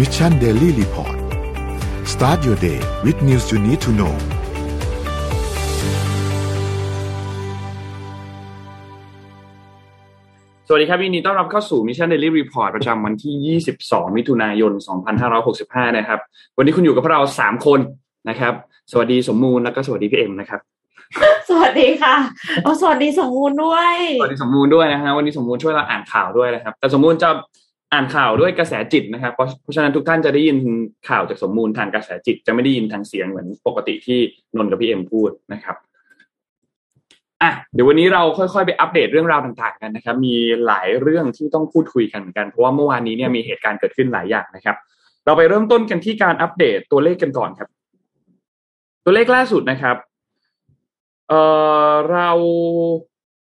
Mission Daily Report start your day with news you need to know สวัสดีครับยินดีต้อนรับเข้าสู่ Mission Daily Report ประจำวันที่ 22 มิถุนายน 2565 นะครับ วันนี้คุณอยู่กับพวกเรา 3 คนนะครับ สวัสดีสมมูลแล้วก็สวัสดีพี่เอ็มนะครับ สวัสดีค่ะโอ้สวัสดีสมบูรณ์ด้วย สวัสดีสมมูลด้วยนะฮะวันนี้สมมูลช่วยเราอ่านข่าวด้วยนะครับ แต่สมมูลจะ อ่านข่าวด้วยกระแสจิตนะครับ เพราะฉะนั้นทุกท่านจะได้ยินข่าวจากสมมูลทางกระแสจิต จะไม่ได้ยินทางเสียงเหมือนปกติที่นนท์กับพี่เอ็มพูดนะครับอะเดี๋ยววันนี้เราค่อยๆ ไปอัปเดตเรื่องราวต่างๆกันนะครับ มีหลายเรื่องที่ต้องพูดคุยกันเหมือนกันเพราะว่าเมื่อวานนี้เนี่ยมีเหตุการณ์เกิดขึ้นหลายอย่างนะครับ เราไปเริ่มต้นกันที่การอัปเดตตัวเลขกันก่อนครับ ตัวเลขล่าสุดนะครับ เอ่อเรา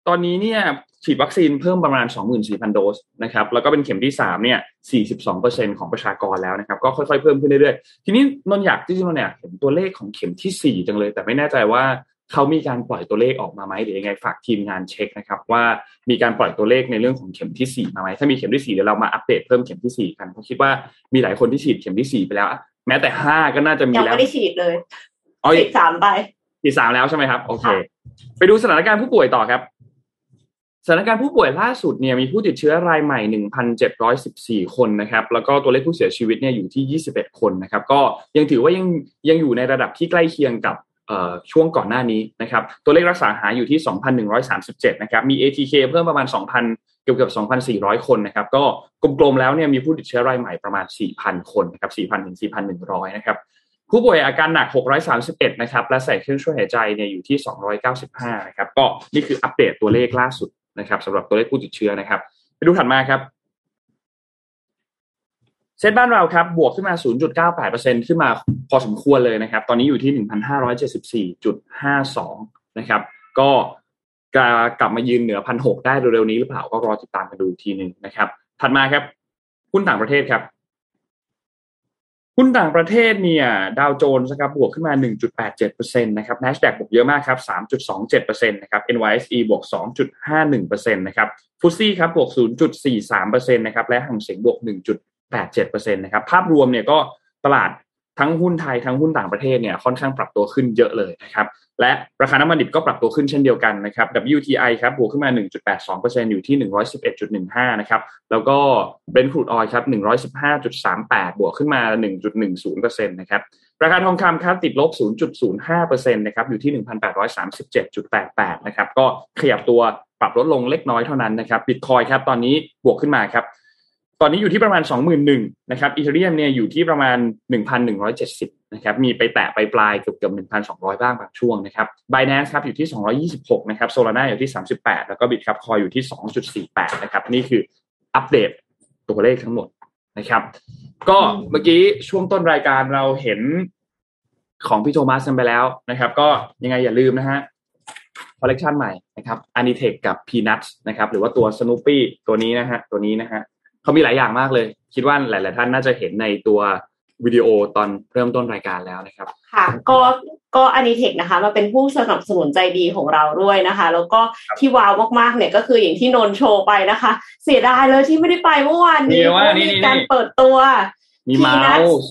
ตอนนี้เนี่ย ฉีดวัคซีนเพิ่มประมาณ 24,000 โดสนะครับแล้วก็เป็นเข็มที่ 3 เนี่ย 42%ของประชากรแล้วนะครับ ก็ค่อยๆเพิ่มขึ้นเรื่อยๆ ทีนี้นนท์อยากที่จริงๆเนี่ยเห็นตัวเลขของเข็มที่ 4 จังเลย แต่ไม่แน่ใจว่าเขามีการปล่อยตัวเลขออกมาไหมหรือยังไงฝากทีมงานเช็คนะครับ ว่ามีการปล่อยตัวเลขในเรื่องของเข็มที่ 4 มาไหมถ้ามีเข็มที่4เดี๋ยวเรามาอัปเดตเพิ่มเข็มที่ 4 กันเพราะคิดว่ามีหลายคนที่ฉีดเข็มที่ 4 ไปแล้ว แม้แต่ 5 ก็น่าจะมียังแล้วไม่ได้ฉีดเลยอ๋อฉีดสามไปที่สามแล้วใช่ไหมครับโอเคค่ะไปดูสถานการณ์ผู้ป่วยต่อครับ สถานการณ์ผู้ป่วยล่าสุดเนี่ยมีผู้ติดเชื้อรายใหม่ 1,714 คนนะครับ แล้วก็ตัวเลขผู้เสียชีวิตเนี่ยอยู่ที่ 21 คนนะครับ ก็ยังถือว่ายังยังอยู่ในระดับที่ใกล้เคียงกับช่วงก่อนหน้านี้นะครับ ตัวเลขรักษาหายอยู่ที่ 2,137 นะครับ มี ATK เพิ่มประมาณ 2,000 เกือบเกือบ2,400 คนนะครับ ก็กลมๆแล้วเนี่ยมีผู้ติดเชื้อรายใหม่ประมาณ 4,000 คนนะครับ 4,000 ถึง 4,100 นะครับผู้ป่วยอาการหนัก 631 นะครับ และใส่เครื่องช่วยหายใจเนี่ยอยู่ที่ 295 นะครับ ก็นี่คืออัปเดตตัวเลขล่าสุด นะครับสำหรับตัวเลขผู้ติดเชื้อนะครับ ไปดูถัดมาครับเซ็ตบ้านเราครับบวกขึ้นมา 0.98%ขึ้นมาพอสมควรเลยนะครับ ตอนนี้อยู่ที่ 1,574.52 นะครับ ก็จะกลับมายืนเหนือ 1,600 ได้เร็วๆนี้หรือเปล่าก็รอติดตามกันดูทีหนึ่งนะครับ ถัดมาครับหุ้นต่างประเทศครับ หุ้นต่างประเทศเนี่ยดาวโจนส์ครับบวกขึ้นมา 1.87%นะครับ NASDAQ บวกเยอะมากครับ 3.27%นะครับ NYSE บวก 2.51%นะครับฟุตซี่ครับบวก 0.43%นะครับและหังเสียงบวก 1.87%นะครับภาพรวมเนี่ยก็ตลาด ทั้งหุ้นไทยทั้งหุ้นต่างประเทศเนี่ยค่อนข้างปรับตัวขึ้นเยอะเลยนะครับและราคาน้ำมันดิบก็ปรับตัวขึ้นเช่นเดียวกันนะครับ WTI ครับบวกขึ้นมา 1.82%อยู่ที่ 111.15 นะครับ แล้วก็ Brent crude oil ครับ 115.38 บวกขึ้นมา 1.10%นะครับ ราคาทองคำครับติดลบ 0.05%นะครับ อยู่ที่ 1,837.88 นะครับ ก็ขยับตัวปรับลดลงเล็กน้อยเท่านั้นนะครับ Bitcoin ครับตอนนี้บวกขึ้นมาครับ ตอนนี้อยู่ที่ประมาณ 21,000นะครับอีเทเรียมเนี่ยอยู่ที่ประมาณ 1,170นะครับมีไปแตะไปปลายเกือบเกือบ1,200 บ้างบางช่วงนะครับ Binance ครับอยู่ที่ 226นะครับ Solana อยู่ที่ 38 แล้วก็ Bitcup Coin อยู่ที่ 2.48นะครับนี่คืออัปเดตตัวเลขทั้งหมดนะครับ ก็เมื่อกี้ช่วงต้นรายการเราเห็นของพี่โทมัสกันไปแล้วนะครับ ก็ยังไงอย่าลืมนะฮะคอลเลกชันใหม่นะครับ Anitech กับ Peanuts นะครับหรือว่าตัว Snoopy ตัวนี้นะฮะตัวนี้นะฮะ เขามีหลายอย่างมากเลย คิดว่าหลาย ๆ ท่านน่าจะเห็นในตัววิดีโอตอนเริ่มต้นรายการแล้วนะครับ ค่ะ ก็ก็ Anitech นะคะมาเป็นผู้สนับสนุนใจดีของเราด้วยนะคะ แล้วก็ที่ว้าวมากๆเนี่ยก็คืออย่างที่นนท์โชว์ไปนะคะ เสียดายเลยที่ไม่ได้ไปเมื่อวานนี้มีว่าเพราะนี่มีนี่การเปิดตัวมีเมา Peanuts ส์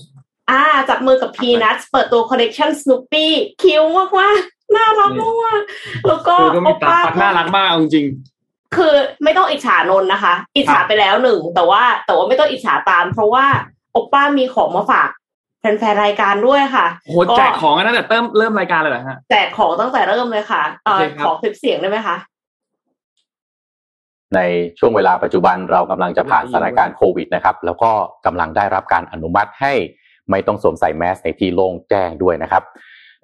อ่าจับมือกับ Peanuts เปิดตัวคอลเลกชัน Snoopy cute มากว่าน่ารักมากๆแล้วก็คือก็มีโอตาป้าปักน่ารักมากเอาจริง คือไม่ต้องอิจฉานนท์นะคะ อิจฉาไปแล้วหนึ่งแต่ว่าแต่ว่าไม่ต้องอิจฉาตาม เพราะว่าโอป้ามีของมาฝากแฟนๆรายการด้วยค่ะโอ้โหแจกของกันตั้งแต่เริ่มเริ่มรายการเลยเหรอฮะแจกของตั้งแต่เริ่มเลยค่ะเอ่อโอเคครับขอคลิปเสียงได้ไหมคะในช่วงเวลาปัจจุบันเรากำลังจะผ่านสถานการณ์โควิดนะครับ แล้วก็กำลังได้รับการอนุมัติให้ไม่ต้องสวมใส่แมสในที่โล่งแจ้งด้วยนะครับ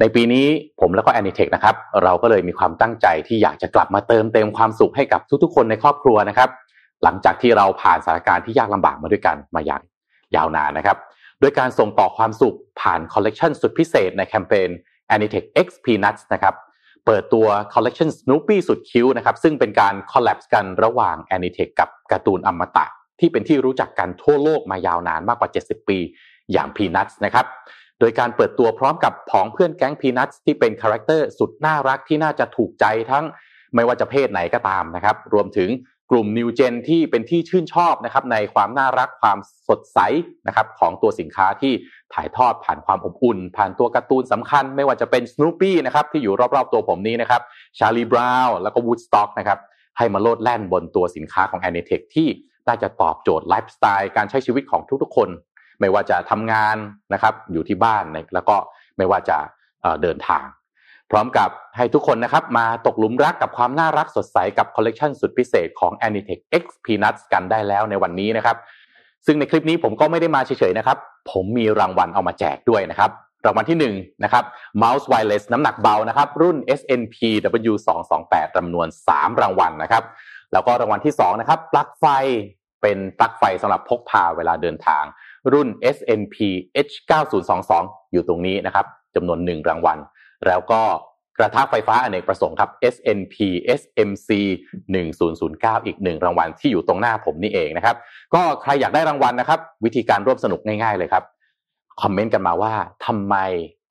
ในปีนี้ผมแล้วก็ a n i t e c h นะครับเราก็เลยมีความตั้งใจที่อยากจะกลับมาเติมเต็มความสุขให้กับทุกๆ คนในครอบครัวนะครับ หลังจากที่เราผ่านสถานการณ์ที่ยากลำบากมาด้วยกันมาอย่างยาวนานนะครับโดยการส่งต่อความสุขผ่านคอลเลกชันสุดพิเศษในแคมเปญ a n i t e c h X Peanuts นะครับเปิดตัวคอลเลกชัน Snoopy สุด cute นะครับซึ่งเป็นการ collab กันระหว่าง a n i t e c h กับการ์ตูนอมตะ ที่เป็นที่รู้จักกันทั่วโลกมายาวนานมากกว่า 70 ปีอย่าง Peanuts นะครับ โดยการเปิดตัวพร้อมกับผองเพื่อนแก๊ง Peanuts ที่เป็น character สุดน่ารักที่น่าจะถูกใจทั้งไม่ว่าจะเพศไหนก็ตามนะครับ รวมถึงกลุ่มนิวเจนที่เป็นที่ชื่นชอบนะครับในความน่ารักความสดใสนะครับของตัวสินค้าที่ถ่ายทอดผ่านความอบอุ่น ผ่านตัวการ์ตูนสำคัญ ไม่ว่าจะเป็น Snoopy นะครับที่อยู่รอบๆตัวผมนี้นะครับชาลีบราวน์แล้วก็ Woodstock นะครับให้มาโลดแล่นบนตัวสินค้าของ a n i t e c h ที่น่าจะตอบโจทย์ไลฟ์สไตล์การใช้ชีวิตของทุกๆคน ไม่ว่าจะทำงานนะครับอยู่ที่บ้านแล้วก็ไม่ว่าจะเดินทาง พร้อมกับให้ทุกคนนะครับมาตกหลุมรักกับความน่ารักสดใสกับคอลเลกชันสุดพิเศษของ Anitech X Peanuts กันได้แล้วในวันนี้นะครับ ซึ่งในคลิปนี้ผมก็ไม่ได้มาเฉยๆนะครับ ผมมีรางวัลเอามาแจกด้วยนะครับรางวัลที่1นะครับ Mouse Wireless น้ำหนักเบานะครับ รุ่น SNP W228 จำนวน 3 รางวัลนะครับ แล้วก็รางวัลที่2นะครับปลั๊กไฟเป็นปลั๊กไฟสำหรับพกพาเวลาเดินทาง รุ่น SNP H9022 อยู่ตรงนี้นะครับจำนวนหนึ่งรางวัล แล้วก็กระทะไฟฟ้าอเนกประสงค์ครับ SNP SMC 1009 อีกหนึ่งรางวัลที่อยู่ตรงหน้าผมนี่เองนะครับ ก็ใครอยากได้รางวัลนะครับ วิธีการร่วมสนุกง่ายๆเลยครับ คอมเมนต์กันมาว่าทำไม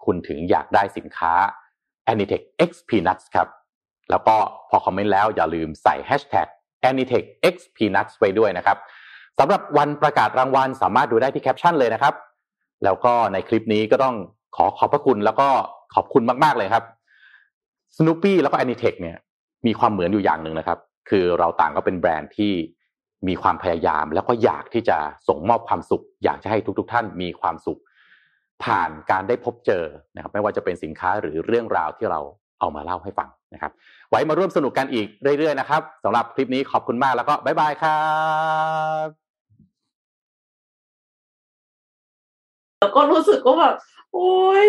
คุณถึงอยากได้สินค้า Anitech X Peanuts ครับ แล้วก็พอคอมเมนต์แล้วอย่าลืมใส่ Hashtag Anitech X Peanuts ไว้ด้วยนะครับ สำหรับวันประกาศรางวัลสามารถดูได้ที่แคปชั่นเลยนะครับ แล้วก็ในคลิปนี้ก็ต้องขอขอบพระคุณแล้วก็ขอบคุณมาก ๆ เลยครับ Snoopy แล้วก็ Anitech เนี่ยมีความเหมือนอยู่อย่างหนึ่งนะครับ คือเราต่างก็เป็นแบรนด์ที่มีความพยายาม แล้วก็อยากที่จะส่งมอบความสุข อยากจะให้ทุก ๆทท่านมีความสุข ผ่านการได้พบเจอนะครับ ไม่ว่าจะเป็นสินค้าหรือเรื่องราวที่เราเอามาเล่าให้ฟังนะครับ ไว้มาร่วมสนุกกันอีกเรื่อยๆนะครับสำหรับคลิปนี้ขอบคุณมากแล้วก็บ๊ายบายครับ แล้วก็รู้สึกว่าแบบโอ้ย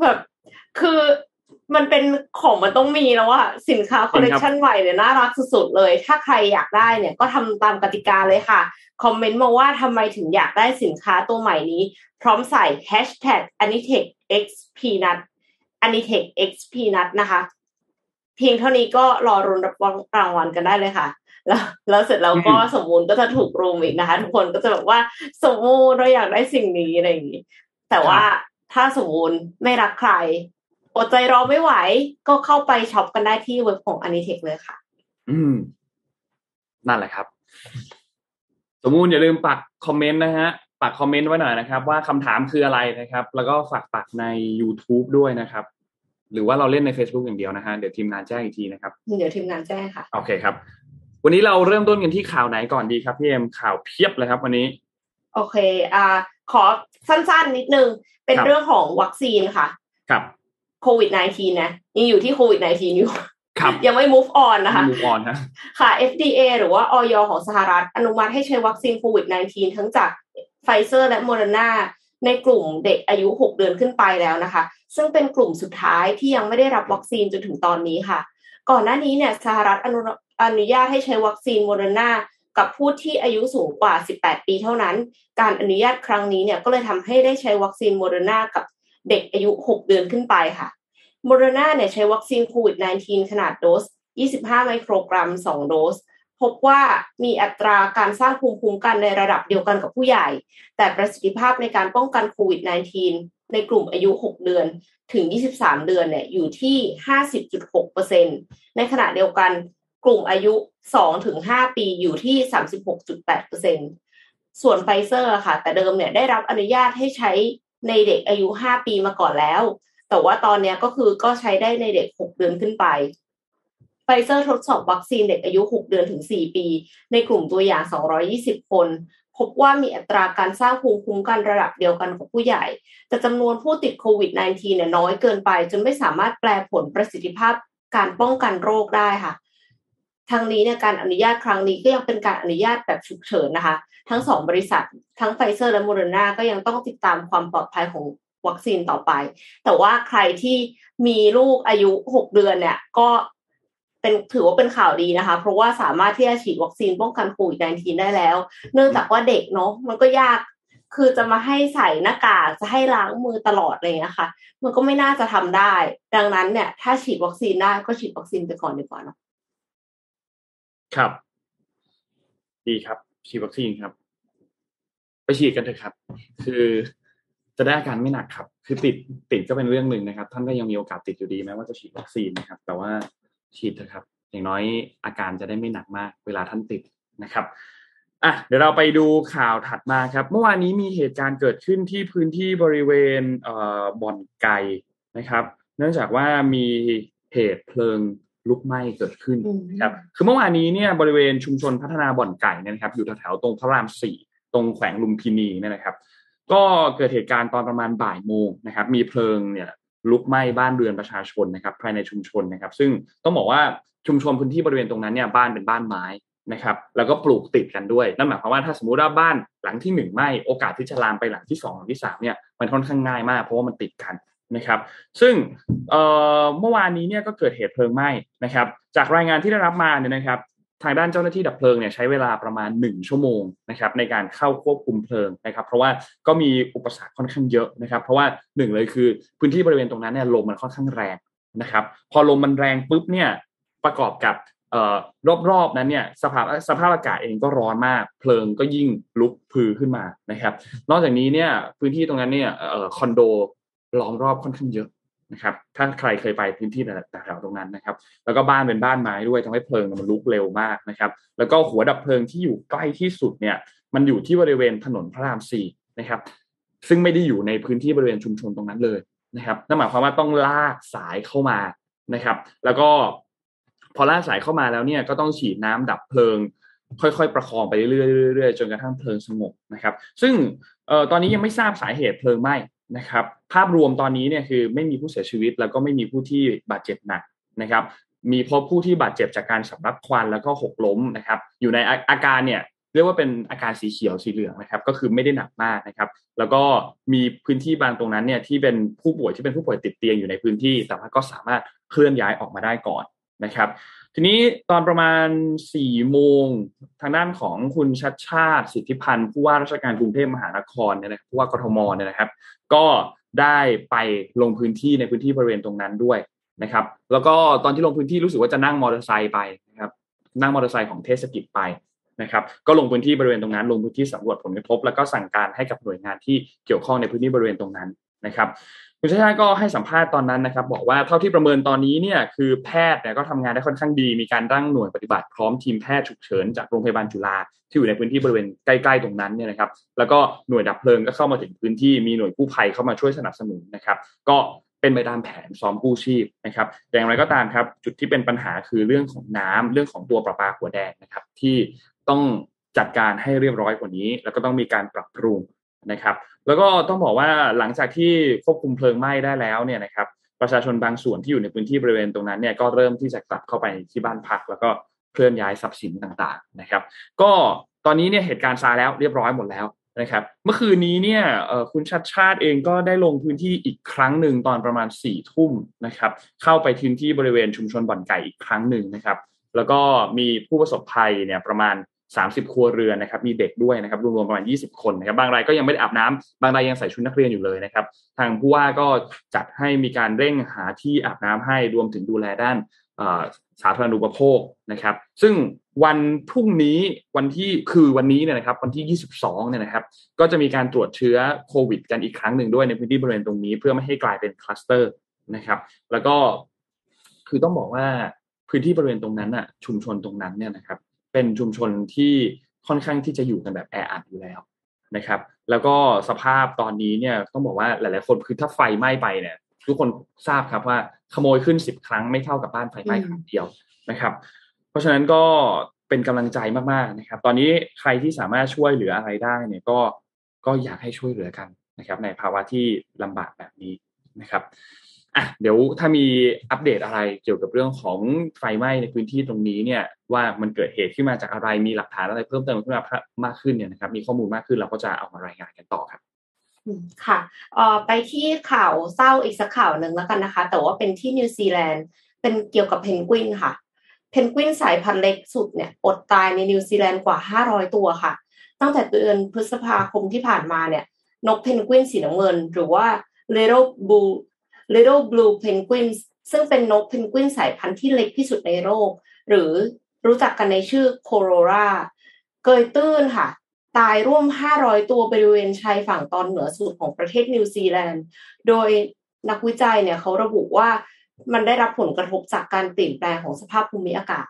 แบบคือมันเป็นของมันต้องมีแล้วว่าสินค้าคอลเลคชันใหม่เนี่ยน่ารักสุดๆเลย ถ้าใครอยากได้เนี่ยก็ทำตามกติกาเลยค่ะ คอมเมนต์มาว่าทำไมถึงอยากได้สินค้าตัวใหม่นี้ พร้อมใส่ hashtag anitech xpnut anitech xpnut นะคะ เพียงเท่านี้ก็รอรุนรับรางวัลกันได้เลยค่ะ แล้วแล้วเสร็จแล้วก็สมมูลก็จะถูกรูมอีกนะคะ ทุกคนก็จะบอกว่าสมมูลเราอยากได้สิ่งนี้อะไรอย่างนี้แต่ว่าถ้าสมมูลไม่รักใครอดใจรอไม่ไหว ก็เข้าไปช็อปกันได้ที่เว็บของอนิเทคเลยค่ะ อืม นั่นแหละครับ สมมูลอย่าลืมปักคอมเมนต์นะฮะปักคอมเมนต์ไว้หน่อยนะครับ ว่าคำถามคืออะไรนะครับ แล้วก็ฝากปักใน YouTube ด้วยนะครับ หรือว่าเราเล่นใน Facebook อย่างเดียวนะฮะเดี๋ยวทีมงานแจ้งอีกทีนะครับ เดี๋ยวทีมงานแจ้งค่ะ โอเคครับ วันนี้เราเริ่มต้นกันที่ข่าวไหนก่อนดีครับพี่เอ็มข่าวเพียบเลยครับ วันนี้ โอเค อ่า ขอสั้นๆนิดนึง เป็นเรื่องของวัคซีนค่ะครับ โควิด -19 นะยังอยู่ที่โควิด -19 อยู่ ครับยังไม่ move on นะคะ move on นะ ค่ะ FDA หรือว่าอย.ของสหรัฐ อนุมัติให้ใช้วัคซีนโควิด -19 ทั้งจากไฟเซอร์และโมเดอร์นาในกลุ่มเด็กอายุ 6 เดือนขึ้นไปแล้วนะคะ ซึ่งเป็นกลุ่มสุดท้ายที่ยังไม่ได้รับวัคซีนจนถึงตอนนี้ค่ะ ก่อนหน้านี้เนี่ยสหรัฐอนุ อนุญาตให้ใช้วัคซีนโมเดอร์นากับผู้ที่อายุสูงกว่า 18 ปีเท่านั้น การอนุญาตครั้งนี้เนี่ยก็เลยทำให้ได้ใช้วัคซีนโมเดอร์นากับเด็กอายุ 6 เดือนขึ้นไปค่ะโมเดอร์นาเนี่ยใช้วัคซีนโควิด -19 ขนาดโดส 25 ไมโครกรัม 2 โดส พบว่ามีอัตราการสร้างภูมิคุ้มกันในระดับเดียวกันกับผู้ใหญ่ แต่ประสิทธิภาพในการป้องกันโควิด -19 ในกลุ่มอายุ 6 เดือนถึง 23 เดือนเนี่ยอยู่ที่ 50.6%ในขณะเดียวกัน กลุ่มอายุ2-5ปีอยู่ที่36.8%ส่วนไฟเซอร์ค่ะ แต่เดิมเนี่ยได้รับอนุญาตให้ใช้ในเด็กอายุ5ปีมาก่อนแล้ว แต่ว่าตอนนี้ก็คือก็ใช้ได้ในเด็ก6เดือนขึ้นไปไฟเซอร์ทดสอบวัคซีนเด็กอายุ 6 เดือนถึง 4 ปี ในกลุ่มตัวอย่าง 220 คน พบว่ามีอัตราการสร้างภูมิคุ้มกันระดับเดียวกันกับผู้ใหญ่ แต่จำนวนผู้ติดโควิด -19 เนี่ยน้อยเกินไป จนไม่สามารถแปลผลประสิทธิภาพการป้องกันโรคได้ค่ะ ทั้งนี้เนี่ยการอนุญาตครั้งนี้ก็ยังเป็นการอนุญาตแบบฉุกเฉินนะคะ ทั้งสองบริษัท ทั้งไฟเซอร์และโมเดอร์นาก็ยังต้องติดตามความปลอดภัยของวัคซีนต่อไป แต่ว่าใครที่มีลูกอายุหกเดือนเนี่ยก็เป็นถือว่าเป็นข่าวดีนะคะ เพราะว่าสามารถที่จะฉีดวัคซีนป้องกันโควิด -19 ได้แล้ว เนื่องจากว่าเด็กเนาะมันก็ยากคือจะมาให้ใส่หน้ากากจะให้ล้างมือตลอดเงี้ยค่ะมันก็ไม่น่าจะทำได้ ดังนั้นเนี่ย ถ้าฉีดวัคซีนได้ก็ฉีดวัคซีนไปก่อนดีกว่าเนาะ ครับ ดีครับ ฉีดวัคซีนครับ ไปฉีดกันเถอะครับ คือจะได้อาการไม่หนักครับ คือติดติดก็เป็นเรื่องหนึ่งนะครับ ท่านก็ยังมีโอกาสติดอยู่ดีแม้ว่าจะฉีดวัคซีนนะครับ แต่ว่าฉีดเถอะครับ อย่างน้อยอาการจะได้ไม่หนักมาก เวลาท่านติดนะครับอะเดี๋ยวเราไปดูข่าวถัดมาครับ เมื่อวานนี้มีเหตุการณ์เกิดขึ้นที่พื้นที่บริเวณเอ่อบ่อนไก่นะครับ เนื่องจากว่ามีเหตุเพลิง ลุกไหม้เกิดขึ้นนะครับคือเมื่อวานนี้เนี่ยบริเวณชุมชนพัฒนาบ่อนไก่นะครับอยู่แถวๆตรงพระรามสี่ตรงแขวงลุมพินีเนี่ยนะครับ ก็เกิดเหตุการณ์ตอนประมาณบ่ายโมงนะครับ มีเพลิงเนี่ยลุกไหม้บ้านเรือนประชาชนนะครับ ภายในชุมชนนะครับ ซึ่งต้องบอกว่าชุมชนพื้นที่บริเวณตรงนั้นเนี่ยบ้านเป็นบ้านไม้นะครับ แล้วก็ปลูกติดกันด้วยนั่นหมายความว่าถ้าสมมติว่าบ้านหลังที่หนึ่งไหม้โอกาสที่จะลามไปหลังที่สองหลังที่สามเนี่ยมันค่อนข้างง่ายมากเพราะว่ามันติดกัน นะครับ ซึ่งเมื่อวานนี้เนี่ยก็เกิดเหตุเพลิงไหม้นะครับ จากรายงานที่ได้รับมาเนี่ยนะครับ ทางด้านเจ้าหน้าที่ดับเพลิงเนี่ยใช้เวลาประมาณ 1 ชั่วโมงนะครับในการเข้าควบคุมเพลิงนะครับ เพราะว่าก็มีอุปสรรคค่อนข้างเยอะนะครับ เพราะว่าหนึ่งเลยคือพื้นที่บริเวณตรงนั้นเนี่ยลมมันค่อนข้างแรงนะครับ พอลมมันแรงปุ๊บเนี่ยประกอบกับรอบๆนั้นเนี่ยสภาพสภาพอากาศเองก็ร้อนมาก เพลิงก็ยิ่งลุกพือขึ้นมานะครับ นอกจากนี้เนี่ยพื้นที่ตรงนั้นเนี่ยคอนโด ล้อมรอบค่อนข้างเยอะนะครับ ถ้าใครเคยไปพื้นที่แถวตรงนั้นนะครับ แล้วก็บ้านเป็นบ้านไม้ด้วยทำให้เพลิงมันลุกเร็วมากนะครับ แล้วก็หัวดับเพลิงที่อยู่ใกล้ที่สุดเนี่ย มันอยู่ที่บริเวณถนนพระรามสี่นะครับ ซึ่งไม่ได้อยู่ในพื้นที่บริเวณชุมชนตรงนั้นเลยนะครับนั่นหมายความว่าต้องลากสายเข้ามานะครับ แล้วก็พอลากสายเข้ามาแล้วเนี่ยก็ต้องฉีดน้ำดับเพลิง ค่อยๆ ประคองไปเรื่อยๆจนกระทั่งเพลิงสงบนะครับ ซึ่งออตอนนี้ยังไม่ทราบสาเหตุเพลิงไหม้นะครับ ภาพรวมตอนนี้เนี่ยคือไม่มีผู้เสียชีวิต แล้วก็ไม่มีผู้ที่บาดเจ็บหนักนะครับ มีพบผู้ที่บาดเจ็บจากการสำลักควันแล้วก็หกล้มนะครับ อยู่ในอาการเนี่ยเรียกว่าเป็นอาการสีเขียวสีเหลืองนะครับ ก็คือไม่ได้หนักมากนะครับ แล้วก็มีพื้นที่บางตรงนั้นเนี่ยที่เป็นผู้ป่วยที่เป็นผู้ป่วยติดเตียงอยู่ในพื้นที่ แต่ว่าก็สามารถเคลื่อนย้ายออกมาได้ก่อนนะครับ ทีนี้ตอนประมาณสี่โมงทางด้านของคุณชัดชาติสิทธิพันธ์ผู้ว่าราชการกรุงเทพมหานครเนี่ยนะผู้ว่ากทมเนี่ยนะครับ ก็ได้ไปลงพื้นที่ในพื้นที่บริเวณตรงนั้นด้วยนะครับ แล้วก็ตอนที่ลงพื้นที่รู้สึกว่าจะนั่งมอเตอร์ไซค์ไปนะครับนั่งมอเตอร์ไซค์ของเทศกิจไปนะครับก็ลงพื้นที่บริเวณตรงนั้น ลงพื้นที่สำรวจผลกระทบ แล้วก็สั่งการให้กับหน่วยงานที่เกี่ยวข้องในพื้นที่บริเวณตรงนั้นนะครับ คุณชาชาก็ให้สัมภาษณ์ตอนนั้นนะครับ บอกว่าเท่าที่ประเมินตอนนี้เนี่ยคือแพทย์เนี่ยก็ทำงานได้ค่อนข้างดี มีการตั้งหน่วยปฏิบัติพร้อมทีมแพทย์ฉุกเฉินจากโรงพยาบาลจุฬาที่อยู่ในพื้นที่บริเวณใกล้ๆตรงนั้นเนี่ยนะครับ แล้วก็หน่วยดับเพลิงก็เข้ามาถึงพื้นที่มีหน่วยกู้ภัยเข้ามาช่วยสนับสนุนนะครับ ก็เป็นไปตามแผนซ้อมกู้ชีพนะครับอย่างไรก็ตามครับ จุดที่เป็นปัญหาคือเรื่องของน้ำเรื่องของตัวประปาหัวแดงนะครับ ที่ต้องจัดการให้เรียบร้อยกว่านี้ แล้วก็ต้องมีการปรับปรุงนะครับ แล้วก็ต้องบอกว่าหลังจากที่ควบคุมเพลิงไหม้ได้แล้วเนี่ยนะครับประชาชนบางส่วนที่อยู่ในพื้นที่บริเวณตรงนั้นเนี่ยก็เริ่มที่จะกลับเข้าไปที่บ้านพัก แล้วก็เคลื่อนย้ายทรัพย์สินต่างๆนะครับ ก็ตอนนี้เนี่ยเหตุการณ์ซาแล้วเรียบร้อยหมดแล้วนะครับเมื่อคืนนี้เนี่ยคุณชัดชาติเองก็ได้ลงพื้นที่อีกครั้งหนึ่งตอนประมาณสี่ทุ่มนะครับเข้าไปพื้นที่บริเวณชุมชนบ่อนไก่อีกครั้งหนึ่งนะครับ แล้วก็มีผู้ประสบภัยเนี่ยประมาณ 30 ครัวเรือนนะครับ มีเด็กด้วยนะครับ รวมๆประมาณ 20 คนนะครับ บางรายก็ยังไม่ได้อาบน้ำบางรายยังใส่ชุดนักเรียนอยู่เลยนะครับ ทางผู้ว่าก็จัดให้มีการเร่งหาที่อาบน้ำให้ รวมถึงดูแลด้านสาธารณูปโภคนะครับ ซึ่งวันพรุ่งนี้วันที่คือวันนี้เนี่ยนะครับ วันที่ 22 เนี่ยนะครับ ก็จะมีการตรวจเชื้อโควิด กันอีกครั้งหนึ่งด้วยในพื้นที่บริเวณตรงนี้ เพื่อไม่ให้กลายเป็นคลัสเตอร์นะครับ แล้วก็คือต้องบอกว่าพื้นที่บริเวณตรงนั้นอะชุมชนตรงนั้นเนี่ยนะครับ เป็นชุมชนที่ค่อนข้างที่จะอยู่กันแบบแออัดอยู่แล้วนะครับ แล้วก็สภาพตอนนี้เนี่ยต้องบอกว่าหลาย ๆ คนคือถ้าไฟไหม้ไปเนี่ยทุกคนทราบครับว่าขโมยขึ้นสิบครั้งไม่เท่ากับบ้านไฟไหม้ครั้งเดียวนะครับ เพราะฉะนั้นก็เป็นกำลังใจมาก ๆ นะครับ ตอนนี้ใครที่สามารถช่วยเหลืออะไรได้เนี่ยก็ก็อยากให้ช่วยเหลือกันนะครับ ในภาวะที่ลำบากแบบนี้นะครับ อะเดี๋ยวถ้ามีอัปเดตอะไรเกี่ยวกับเรื่องของไฟไหม้ในพื้นที่ตรงนี้เนี่ยว่ามันเกิดเหตุขึ้นมาจากอะไรมีหลักฐานอะไรเพิ่มเติมขึ้นมามากขึ้นเนี่ยนะครับมีข้อมูลมากขึ้นเราก็จะเอามารายงานกันต่อครับค่ะเอ่อไปที่ข่าวเศร้าอีกสักข่าวหนึ่งแล้วกันนะคะ แต่ว่าเป็นที่นิวซีแลนด์เป็นเกี่ยวกับเพนกวินค่ะเพนกวินสายพันธุ์เล็กสุดเนี่ยอดตายในนิวซีแลนด์กว่า 500 ตัวค่ะ ตั้งแต่เดือนพฤษภาคมที่ผ่านมาเนี่ย นกเพนกวินสีน้ำเงิน หรือว่า Little Blue Little Blue Penguin ซึ่งเป็นนกเพนกวินสายพันธุ์ที่เล็กที่สุดในโลก หรือรู้จักกันในชื่อโคโรราเกยตื้นค่ะ ตายร่วม 500 ตัวบริเวณชายฝั่งตอนเหนือสุดของประเทศนิวซีแลนด์ โดยนักวิจัยเนี่ยเขาระบุว่ามันได้รับผลกระทบจากการเปลี่ยนแปลงของสภาพภูมิอากาศ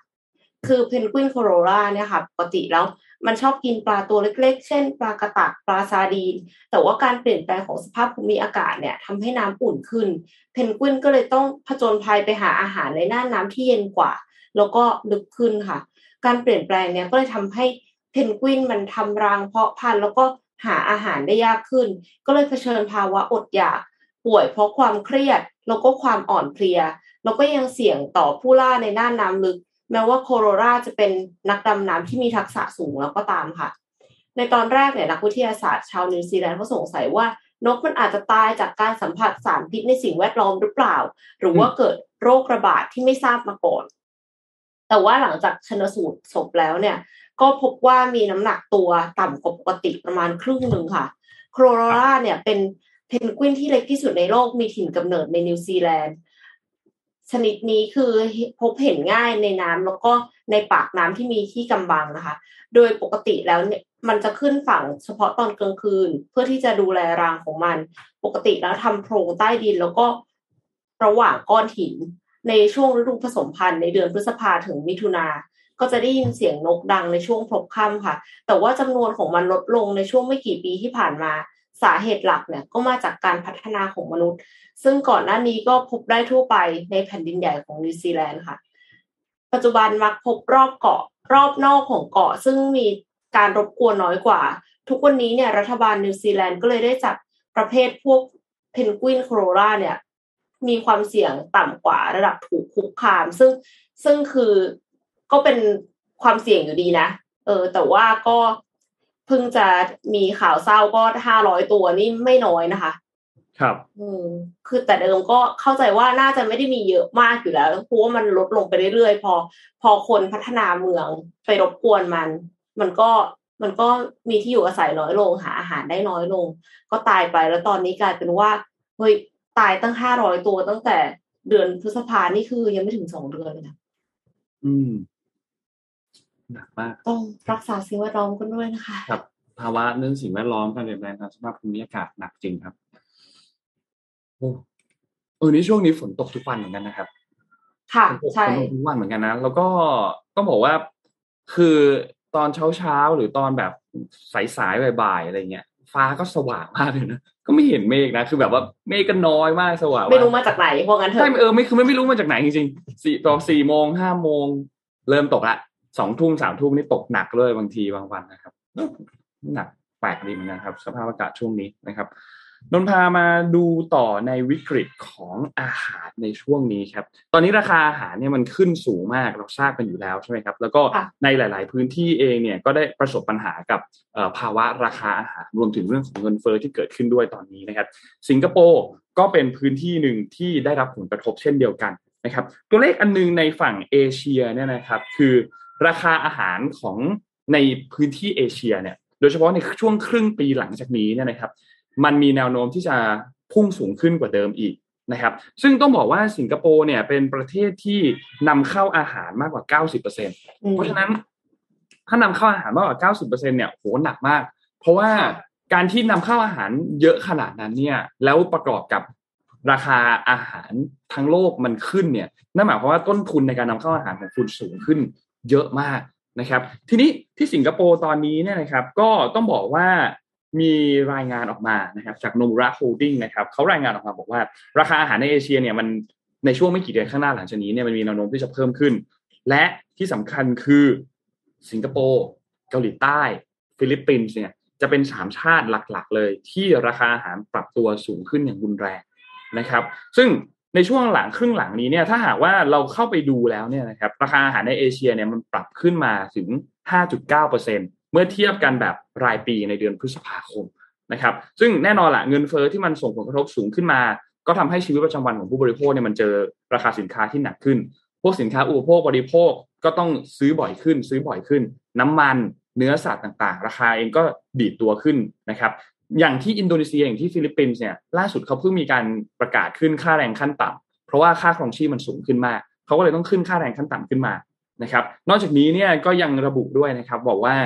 คือเพนกวินโคโรราเนี่ยค่ะ ปกติแล้ว มันชอบกินปลาตัวเล็ก ๆ เช่น ปลากระตักปลาซาดีน แต่ว่าการเปลี่ยนแปลงของสภาพภูมิอากาศเนี่ยทำให้น้ำอุ่นขึ้น เพนกวินก็เลยต้องผจญภัยไปหาอาหารในหน้าน้ำที่เย็นกว่า แล้วก็ลึกขึ้นค่ะ การเปลี่ยนแปลงเนี่ยก็เลยทำให้เพนกวินมันทำรังเพาะพันธุ์แล้วก็หาอาหารได้ยากขึ้น ก็เลยเผชิญภาวะอดอยากป่วยเพราะความเครียดแล้วก็ความอ่อนเพลีย แล้วก็ยังเสี่ยงต่อผู้ล่าในน่านน้ำลึก แม้ว่าโคโรราจะเป็นนักดำน้ำที่มีทักษะสูงแล้วก็ตามค่ะ ในตอนแรกเนี่ยนักวิทยาศาสตร์ชาวนิวซีแลนด์เขาสงสัยว่านกมันอาจจะตายจากการสัมผัสสารพิษในสิ่งแวดล้อมหรือเปล่า หรือว่าเกิดโรคระบาดที่ไม่ทราบมาก่อน แต่ว่าหลังจากชนสูตรศพแล้วเนี่ย ก็พบว่ามีน้ำหนักตัวต่ำกว่าปกติประมาณครึ่งหนึ่งค่ะ โคโรราเนี่ยเป็นเพนกวินที่เล็กที่สุดในโลกมีถิ่นกำเนิดในนิวซีแลนด์ ชนิดนี้คือพบเห็นง่ายในน้ำแล้วก็ในปากน้ำที่มีที่กำบังนะคะ โดยปกติแล้วเนี่ยมันจะขึ้นฝั่งเฉพาะตอนกลางคืน เพื่อที่จะดูแลรังของมัน ปกติแล้วทำโพรงใต้ดินแล้วก็ระหว่างก้อนหิน ในช่วงฤดูผสมพันธุ์ในเดือนพฤษภาถึงมิถุนาก็จะได้ยินเสียงนกดังในช่วงพลบค่ำค่ะ แต่ว่าจำนวนของมันลดลงในช่วงไม่กี่ปีที่ผ่านมา สาเหตุหลักเนี่ยก็มาจากการพัฒนาของมนุษย์ ซึ่งก่อนหน้านี้ก็พบได้ทั่วไปในแผ่นดินใหญ่ของนิวซีแลนด์ค่ะ ปัจจุบันมักพบรอบเกาะรอบนอกของเกาะ ซึ่งมีการรบกวนน้อยกว่า ทุกวันนี้เนี่ยรัฐบาลนิวซีแลนด์ก็เลยได้จัดประเภทพวกเพนกวินโคโรราเนี่ยมีความเสี่ยงต่ำกว่าระดับถูกคุกคาม ซึ่งซึ่งคือก็เป็นความเสี่ยงอยู่ดีนะ เออ แต่ว่าก็ เพิ่งจะมีข่าวเศร้าก็ห้าร้อยตัวนี่ไม่น้อยนะคะ ครับ อืมคือแต่เดิมก็เข้าใจว่าน่าจะไม่ได้มีเยอะมากอยู่แล้วเพราะว่ามันลดลงไปเรื่อยๆ พอ พอคนพัฒนาเมืองไปรบกวนมัน มันก็มันก็มีที่อยู่อาศัยน้อยลงหาอาหารได้น้อยลง ก็ตายไปแล้วตอนนี้กลายเป็นว่าเฮ้ยตายตั้งห้าร้อยตัวตั้งแต่เดือนพฤษภานี่คือยังไม่ถึงสองเดือนเลยนะอืม หนักมากต้องรักษาสิ่งแวดล้อมกันด้วยนะคะครับ ภาวะเรื่องสิ่งแวดล้อมการเปลี่ยนแปลงทางสภาพภูมิอากาศหนักจริงครับโอ้เออนี่ช่วงนี้ฝนตกทุกวันเหมือนกันนะครับ ค่ะฝนตกใช่ฝนตกทุกวันเหมือนกันนะแล้วก็ต้องบอกว่าคือตอนเช้าเช้าๆหรือตอนแบบสายๆบ่ายๆอะไรเงี้ย ฟ้าก็สว่างมากเลยนะก็ไม่เห็นเมฆนะคือแบบว่าเมฆก็น้อยมากสว่างไม่รู้มากมาจากไหนพวกงั้นเถใช่อะเออไม่คือไม่ไม่รู้มาจากไหนจริงๆสี่ตอนสี่โมงห้าโมงเริ่มตกละ สองทุ่มสามทุ่มนี่ตกหนักเลยบางทีบางวันนะครับเออหนักแปลกดีเหมือนกันครับ สภาพอากาศช่วงนี้นะครับนนพามาดูต่อในวิกฤตของอาหารในช่วงนี้ครับ ตอนนี้ราคาอาหารเนี่ยมันขึ้นสูงมากเราทราบกันอยู่แล้วใช่ไหมครับ แล้วก็ค่ะในหลาย ๆ พื้นที่เองเนี่ยก็ได้ประสบปัญหากับเอ่อภาวะราคาอาหารรวมถึงเรื่องของเงินเฟ้อที่เกิดขึ้นด้วยตอนนี้นะครับ สิงคโปร์ก็เป็นพื้นที่หนึ่งที่ได้รับผลกระทบเช่นเดียวกันนะครับ ตัวเลขอันนึงในฝั่งเอเชียเนี่ยนะครับ คือ ราคาอาหารของในพื้นที่เอเชียเนี่ย โดยเฉพาะในช่วงครึ่งปีหลังจากนี้เนี่ยนะครับ มันมีแนวโน้มที่จะพุ่งสูงขึ้นกว่าเดิมอีกนะครับ ซึ่งต้องบอกว่าสิงคโปร์เนี่ยเป็นประเทศที่นำเข้าอาหารมากกว่า 90%เอืมเพราะฉะนั้นถ้านำเข้าอาหารมากกว่า 90%เนี่ยโหหนักมาก เพราะว่าค่ะการที่นำเข้าอาหารเยอะขนาดนั้นเนี่ย แล้วประกอบกับราคาอาหารทั้งโลกมันขึ้นเนี่ยนั่นหมายความว่าต้นทุนในการนำเข้าอาหารของคุณสูงขึ้น เยอะมากนะครับ ทีนี้ที่สิงคโปร์ตอนนี้เนี่ยนะครับ ก็ต้องบอกว่ามีรายงานออกมานะครับ จากโนมูระโฮลดิ้งนะครับเขารายงานออกมาบอกว่า ราคาอาหารในเอเชียเนี่ยมันในช่วงไม่กี่เดือนข้างหน้าหลังจากนี้เนี่ยมันมีแนวโน้มที่จะเพิ่มขึ้น และที่สำคัญคือสิงคโปร์เกาหลีใต้ ฟิลิปปินส์เนี่ยจะเป็นสามชาติหลักๆ เลยที่ราคาอาหารปรับตัวสูงขึ้นอย่างรุนแรงนะครับ ซึ่ง ในช่วงหลังครึ่งหลังนี้เนี่ยถ้าหากว่าเราเข้าไปดูแล้วเนี่ยนะครับราคาอาหารในเอเชียเนี่ยมันปรับขึ้นมาถึง 5.9%เมื่อเทียบกันแบบรายปีในเดือนพฤษภาคมนะครับซึ่งแน่นอนละเงินเฟ้อที่มันส่งผลกระทบสูงขึ้นมา ก็ทำให้ชีวิตประจำวันของผู้บริโภคเนี่ยมันเจอราคาสินค้าที่หนักขึ้น พวกสินค้าอุปโภคบริโภคก็ต้องซื้อบ่อยขึ้น ซื้อบ่อยขึ้น น้ำมันเนื้อสัตว์ต่างๆ ราคาเองก็ดีดตัวขึ้นนะครับ อย่างที่อินโดนีเซียอย่างที่ฟิลิปปินส์เนี่ยล่าสุดเขาเพิ่งมีการประกาศขึ้นค่าแรงขั้นต่ำเพราะว่าค่าครองชีพมันสูงขึ้นมากเขาก็เลยต้องขึ้นค่าแรงขั้นต่ำขึ้นมานะครับ นอกจากนี้เนี่ยก็ยังระบุด้วยนะครับ บอกว่า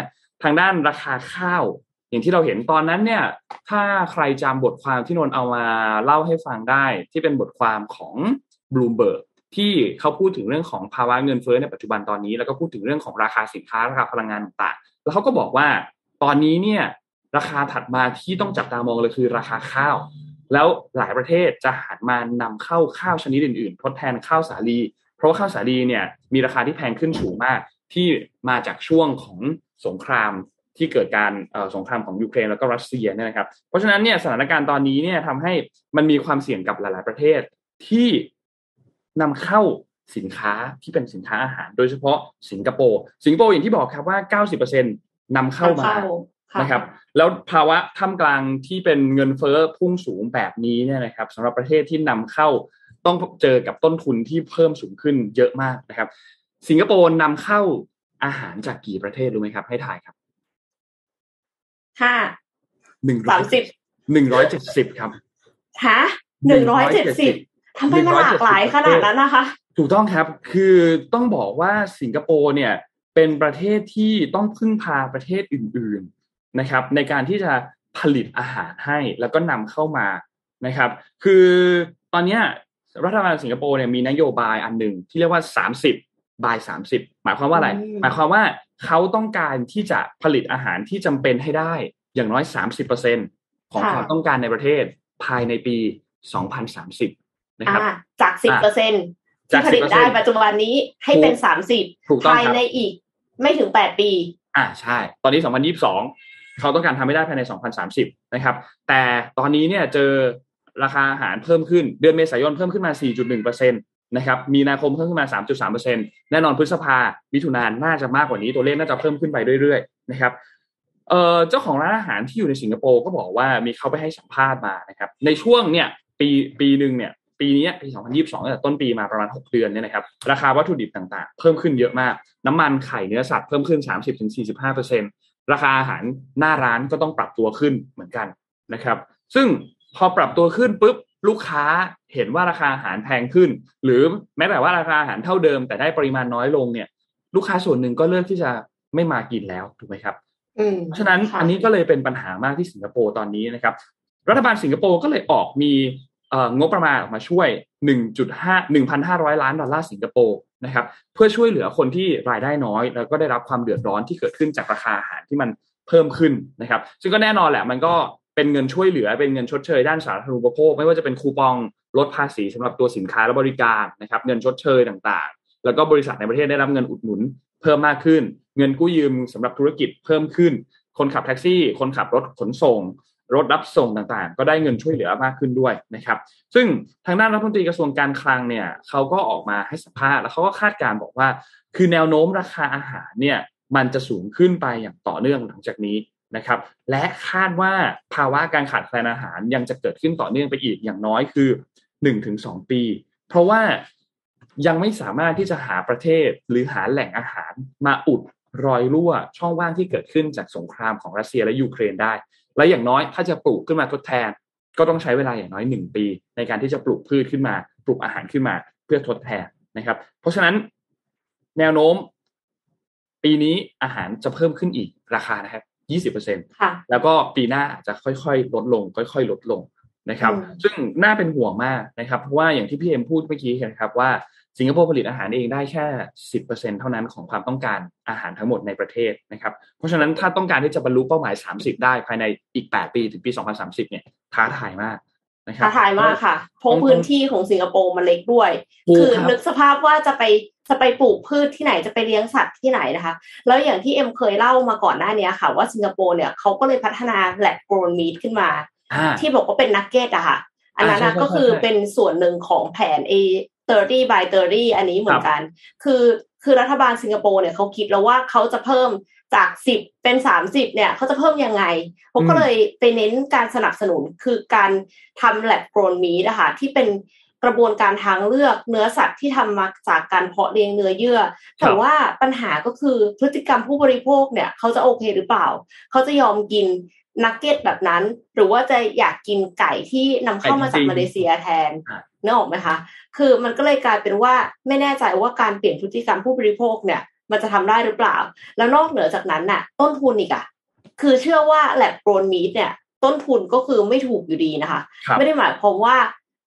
ทางด้านราคาข้าว อย่างที่เราเห็นตอนนั้นเนี่ย ถ้าใครจำบทความที่นนเอามาเล่าให้ฟังได้ ที่เป็นบทความของบลูเบิร์กที่เขาพูดถึงเรื่องของภาวะเงินเฟ้อในปัจจุบันตอนนี้ แล้วก็พูดถึงเรื่องของราคาสินค้าราคาพลังงานต่างๆแล้วเขาก็บอกว่าตอนนี้เนี่ย ราคาถัดมาที่ต้องจับตามองเลยคือราคาข้าว แล้วหลายประเทศจะหันมานำเข้าข้าวชนิดอื่นๆ ทดแทนข้าวสาลี เพราะว่าข้าวสาลีเนี่ยมีราคาที่แพงขึ้นสูงมากที่มาจากช่วงของสงครามที่เกิดการสงครามของยูเครนแล้วก็รัสเซียเนี่ยนะครับ เพราะฉะนั้นเนี่ยสถานการณ์ตอนนี้เนี่ยทำให้มันมีความเสี่ยงกับหลาย ๆ ประเทศที่นำเข้าสินค้าที่เป็นสินค้าอาหาร โดยเฉพาะสิงคโปร์สิงคโปร์อย่างที่บอกครับว่า 90%นำเข้ามา นะครับ แล้วภาวะท่ามกลางที่เป็นเงินเฟ้อพุ่งสูงแบบนี้เนี่ยนะครับสำหรับประเทศที่นำเข้าต้องเจอกับต้นทุนที่เพิ่มสูงขึ้นเยอะมากนะครับ สิงคโปร์นำเข้าอาหารจากกี่ประเทศรู้ไหมครับ ให้ถ่ายครับห้าหนึ่งร้อยสิบหนึ่งร้อยเจ็ดสิบครับฮะหนึ่งร้อยเจ็ดสิบทำไมมันหลากหลายขนาดนั้นนะคะ ถูกต้องครับคือต้องบอกว่าสิงคโปร์เนี่ยเป็นประเทศที่ต้องพึ่งพาประเทศอื่นๆ นะครับ ในการที่จะผลิตอาหารให้แล้วก็นำเข้ามานะครับ คือตอนนี้รัฐบาลสิงคโปร์เนี่ยมีนโยบายอันหนึ่งที่เรียกว่าสามสิบบายสามสิบหมายความว่าอะไร หมายความว่าเขาต้องการที่จะผลิตอาหารที่จำเป็นให้ได้อย่างน้อยสามสิบเปอร์เซ็นของความต้องการในประเทศภายในปีสองพันสามสิบนะครับจากสิบเปอร์เซ็นที่ผลิตได้ปัจจุบันนี้ให้เป็นสามสิบภายในอีกไม่ถึงแปดปี อ่าใช่ ตอนนี้สองพันยี่สิบสอง เขาต้องการทำให้ได้ภายในสองพันะครับ แต่ตอนนี้เนี่ยเจอราคาอาหารเพิ่มขึ้น เดือนเมษายนเพิ่มขึ้นมาสี่จุดหนึ่งเปอร์เซ็นตนะครับ มีนาคมเพิ่มขึ้นมา 3.3%แน่นอนพฤษภามิถุนานน่าจะมากกว่านี้ ตัวเลขน่าจะเพิ่มขึ้นไปเรื่อยๆ นะครับเอ่อเจ้าของร้านอาหารที่อยู่ในสิงคโปร์ก็บอกว่ามีเขาไปให้สัมภาษณ์มานะครับ ในช่วงเนี่ยปีปีหนึ่งเนี่ยปีนี้ปี 2022ตั้งแต่ต้นปีมาประมาณ 6 เดือนเนี่ยนะครับราคาวัตถุดิบต่างๆ เพิ่มขึ้นเยอะมาก น้ำมันไข่เนื้อสัตว์เพิ่มขึ้น 30-45% ราคาอาหารหน้าร้านก็ต้องปรับตัวขึ้นเหมือนกันนะครับ ซึ่งพอปรับตัวขึ้นปุ๊บลูกค้าเห็นว่าราคาอาหารแพงขึ้น หรือแม้แต่ว่าราคาอาหารเท่าเดิม แต่ได้ปริมาณน้อยลงเนี่ย ลูกค้าส่วนหนึ่งก็เลือกที่จะไม่มากินแล้วถูกไหมครับเพราะฉะนั้นอันนี้ก็เลยเป็นปัญหามากที่สิงคโปร์ตอนนี้นะครับ รัฐบาลสิงคโปร์ก็เลยออกมีงบประมาณออกมาช่วย 1.5 1,500 ล้านดอลลาร์สิงคโปร์ นะครับเพื่อช่วยเหลือคนที่รายได้น้อย แล้วก็ได้รับความเดือดร้อนที่เกิดขึ้นจากราคาอาหารที่มันเพิ่มขึ้นนะครับ ซึ่งก็แน่นอนแหละมันก็เป็นเงินช่วยเหลือเป็นเงินชดเชยด้านสาธารณูปโภค ไม่ว่าจะเป็นคูปองลดภาษีสำหรับตัวสินค้าและบริการนะครับเงินชดเชยต่างๆ แล้วก็บริษัทในประเทศได้รับเงินอุดหนุน เพิ่มมากขึ้น เงินกู้ยืมสำหรับธุรกิจเพิ่มขึ้น คนขับแท็กซี่ คนขับรถขนส่ง รถรับส่งต่างๆ ก็ได้เงินช่วยเหลือมากขึ้นด้วยนะครับ ซึ่งทางด้านรัฐมนตรีกระทรวงการคลังเนี่ยเขาก็ออกมาให้สัมภาษณ์แล้วเขาก็คาดการบอกว่า คือแนวโน้มราคาอาหารเนี่ยมันจะสูงขึ้นไปอย่างต่อเนื่องหลังจากนี้นะครับ และคาดว่าภาวะการขาดแคลนอาหารยังจะเกิดขึ้นต่อเนื่องไปอีกอย่างน้อยคือหนึ่งถึงสองปี เพราะว่ายังไม่สามารถที่จะหาประเทศหรือหาแหล่งอาหารมาอุดรอยรั่วช่องว่างที่เกิดขึ้นจากสงครามของรัสเซียและยูเครนได้ และอย่างน้อยถ้าจะปลูกขึ้นมาทดแทน ก็ต้องใช้เวลาอย่างน้อยหนึ่งปี ในการที่จะปลูกพืชขึ้นมา ปลูกอาหารขึ้นมาเพื่อทดแทนนะครับ เพราะฉะนั้นแนวโน้ม ปีนี้อาหารจะเพิ่มขึ้นอีกราคานะครับยี่สิบเปอร์เซ็นต์แล้วก็ปีหน้าจะค่อยๆ ลดลง ค่อย ๆ ลดลง นะครับ ซึ่งน่าเป็นห่วงมากนะครับเพราะว่าอย่างที่พี่เอ็มพูดเมื่อกี้นะครับว่าสิงคโปร์ผลิตอาหารเองได้แค่สิบเปอร์เซ็นเท่านั้นของความต้องการอาหารทั้งหมดในประเทศนะครับ เพราะฉะนั้นถ้าต้องการที่จะบรรลุเป้าหมายสามสิบได้ภายในอีกแปดปีถึงปีสองพันสามสิบเนี่ยท้าทายมากนะครับท้าทายมากค่ะเพราะพื้นที่ของสิงคโปร์มันเล็กด้วย คือนึกสภาพว่าจะไปจะไปปลูกพืชที่ไหนจะไปเลี้ยงสัตว์ที่ไหนนะคะ แล้วอย่างที่เอ็มเคยเล่ามาก่อนหน้านี้ค่ะ ว่าสิงคโปร์เนี่ยเขาก็เลยพัฒนาแลบโกลนมีดขึ้นมา ที่บอกว่าเป็นนักเก็ตอะค่ะ อันนั้นก็คือเป็นส่วนหนึ่งของแผน A 30 by 30 อันนี้เหมือนกัน คือคือรัฐบาลสิงคโปร์เนี่ยเขาคิดแล้วว่าเขาจะเพิ่มจากสิบเป็นสามสิบเนี่ยเขาจะเพิ่มยังไงเขาก็เลยไปเน้นการสนับสนุนคือการทำแลบโกลนมีนะคะที่เป็นกระบวนการทางเลือกเนื้อสัตว์ที่ทำมาจากการเพาะเลี้ยงเนื้อเยื่อ แต่ว่าปัญหาก็คือพฤติกรรมผู้บริโภคเนี่ยเขาจะโอเคหรือเปล่า เขาจะยอมกิน นักเก็ตแบบนั้น หรือว่าจะอยากกินไก่ที่นำเข้ามาจากมาเลเซียแทนนึกออกไหมคะคือมันก็เลยกลายเป็นว่าไม่แน่ใจว่าการเปลี่ยนพฤติกรรมผู้บริโภคเนี่ย มันจะทำได้หรือเปล่า แล้วนอกเหนือจากนั้นน่ะ ต้นทุนอีกอะคือเชื่อว่าแลบโกรนมีดเนี่ย ต้นทุนก็คือไม่ถูกอยู่ดีนะคะไม่ได้หมายความว่า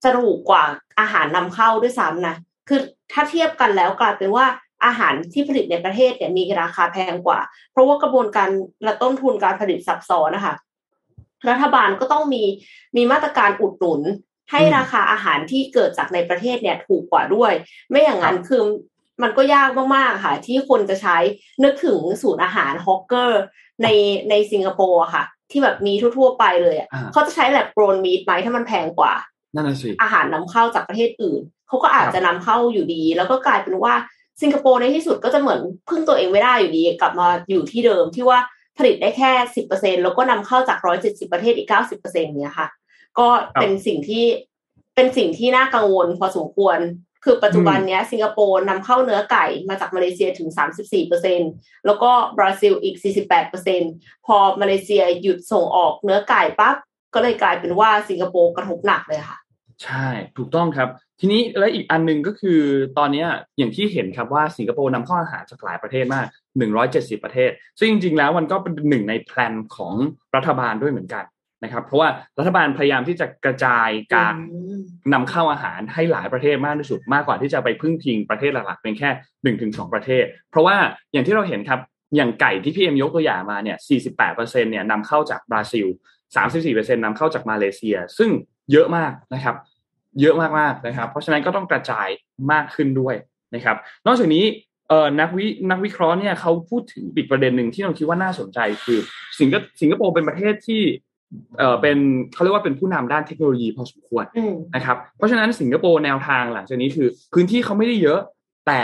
จะถูกกว่าอาหารนำเข้าด้วยซ้ำนะคือถ้าเทียบกันแล้วกลายเป็นว่า อาหารที่ผลิตในประเทศเนี่ยมีราคาแพงกว่า เพราะว่ากระบวนการและต้นทุนการผลิตซับซ้อนนะคะรัฐบาลก็ต้องมีมีมาตรการอุดหนุน ให้ราคาอาหารที่เกิดจากในประเทศเนี่ยถูกกว่าด้วย ไม่อย่างนั้นคือมันก็ยากมากๆค่ะ ที่คนจะใช้นึกถึงศูนย์อาหารฮอกเกอร์ในในสิงคโปร์ค่ะ ที่แบบมีทั่ว ๆ ไปเลยอะเขาจะใช้แบบโกรนมีดไหมถ้ามันแพงกว่านั่นน่ะสิอาหารนำเข้าจากประเทศอื่นเขาก็อาจจะนำเข้าอยู่ดี แล้วก็กลายเป็นว่า สิงคโปร์ในที่สุดก็จะเหมือนพึ่งตัวเองไม่ได้อยู่ดี กลับมาอยู่ที่เดิมที่ว่าผลิตได้แค่สิบเปอร์เซ็นแล้วก็นำเข้าจากร้อยเจ็ดสิบประเทศอีกเก้าสิบเปอร์เซ็นเนี้ยค่ะ ก็เป็นสิ่งที่เป็นสิ่งที่น่ากังวลพอสมควร คือปัจจุบันเนี้ยสิงคโปร์นำเข้าเนื้อไก่มาจากมาเลเซียถึงสามสิบสี่เปอร์เซ็นแล้วก็บราซิลอีกสี่สิบแปดเปอร์เซ็นพอมาเลเซียหยุดส่งออกเนื้อไก่ปั๊บก็เลยกลายเป็นว่าสิงคโปร์กระทบหนักเลยค่ะ ใช่ถูกต้องครับ ทีนี้และอีกอันหนึ่งก็คือตอนนี้อย่างที่เห็นครับว่าสิงคโปร์นำเข้าอาหารจากหลายประเทศมาก 170 ประเทศ ซึ่งจริงๆแล้วมันก็เป็นหนึ่งในแผนของรัฐบาลด้วยเหมือนกันนะครับ เพราะว่ารัฐบาลพยายามที่จะกระจายการนำเข้าอาหารให้หลายประเทศมากที่สุดมากกว่าที่จะไปพึ่งพิงประเทศหลักๆเป็นแค่หนึ่งถึงสองประเทศ เพราะว่าอย่างที่เราเห็นครับอย่างไก่ที่พี่เอ็มยกตัวอย่างมาเนี่ย 48%เนี่ยนำเข้าจากบราซิล 34%นำเข้าจากมาเลเซีย ซึ่ง เยอะมากนะครับ เยอะมากๆนะครับ เพราะฉะนั้นก็ต้องกระจายมากขึ้นด้วยนะครับ นอกจากนี้เอ่อนักวินักวิเคราะห์เนี่ยเขาพูดถึงอีกประเด็นหนึ่งที่เราคิดว่าน่าสนใจคือสิงคสิงคโปร์เป็นประเทศที่เอ่อเป็นเขาเรียกว่าเป็นผู้นำด้านเทคโนโลยีพอสมควรนะครับ เพราะฉะนั้นสิงคโปร์แนวทางหลังจากนี้คือ พื้นที่เขาไม่ได้เยอะ แต่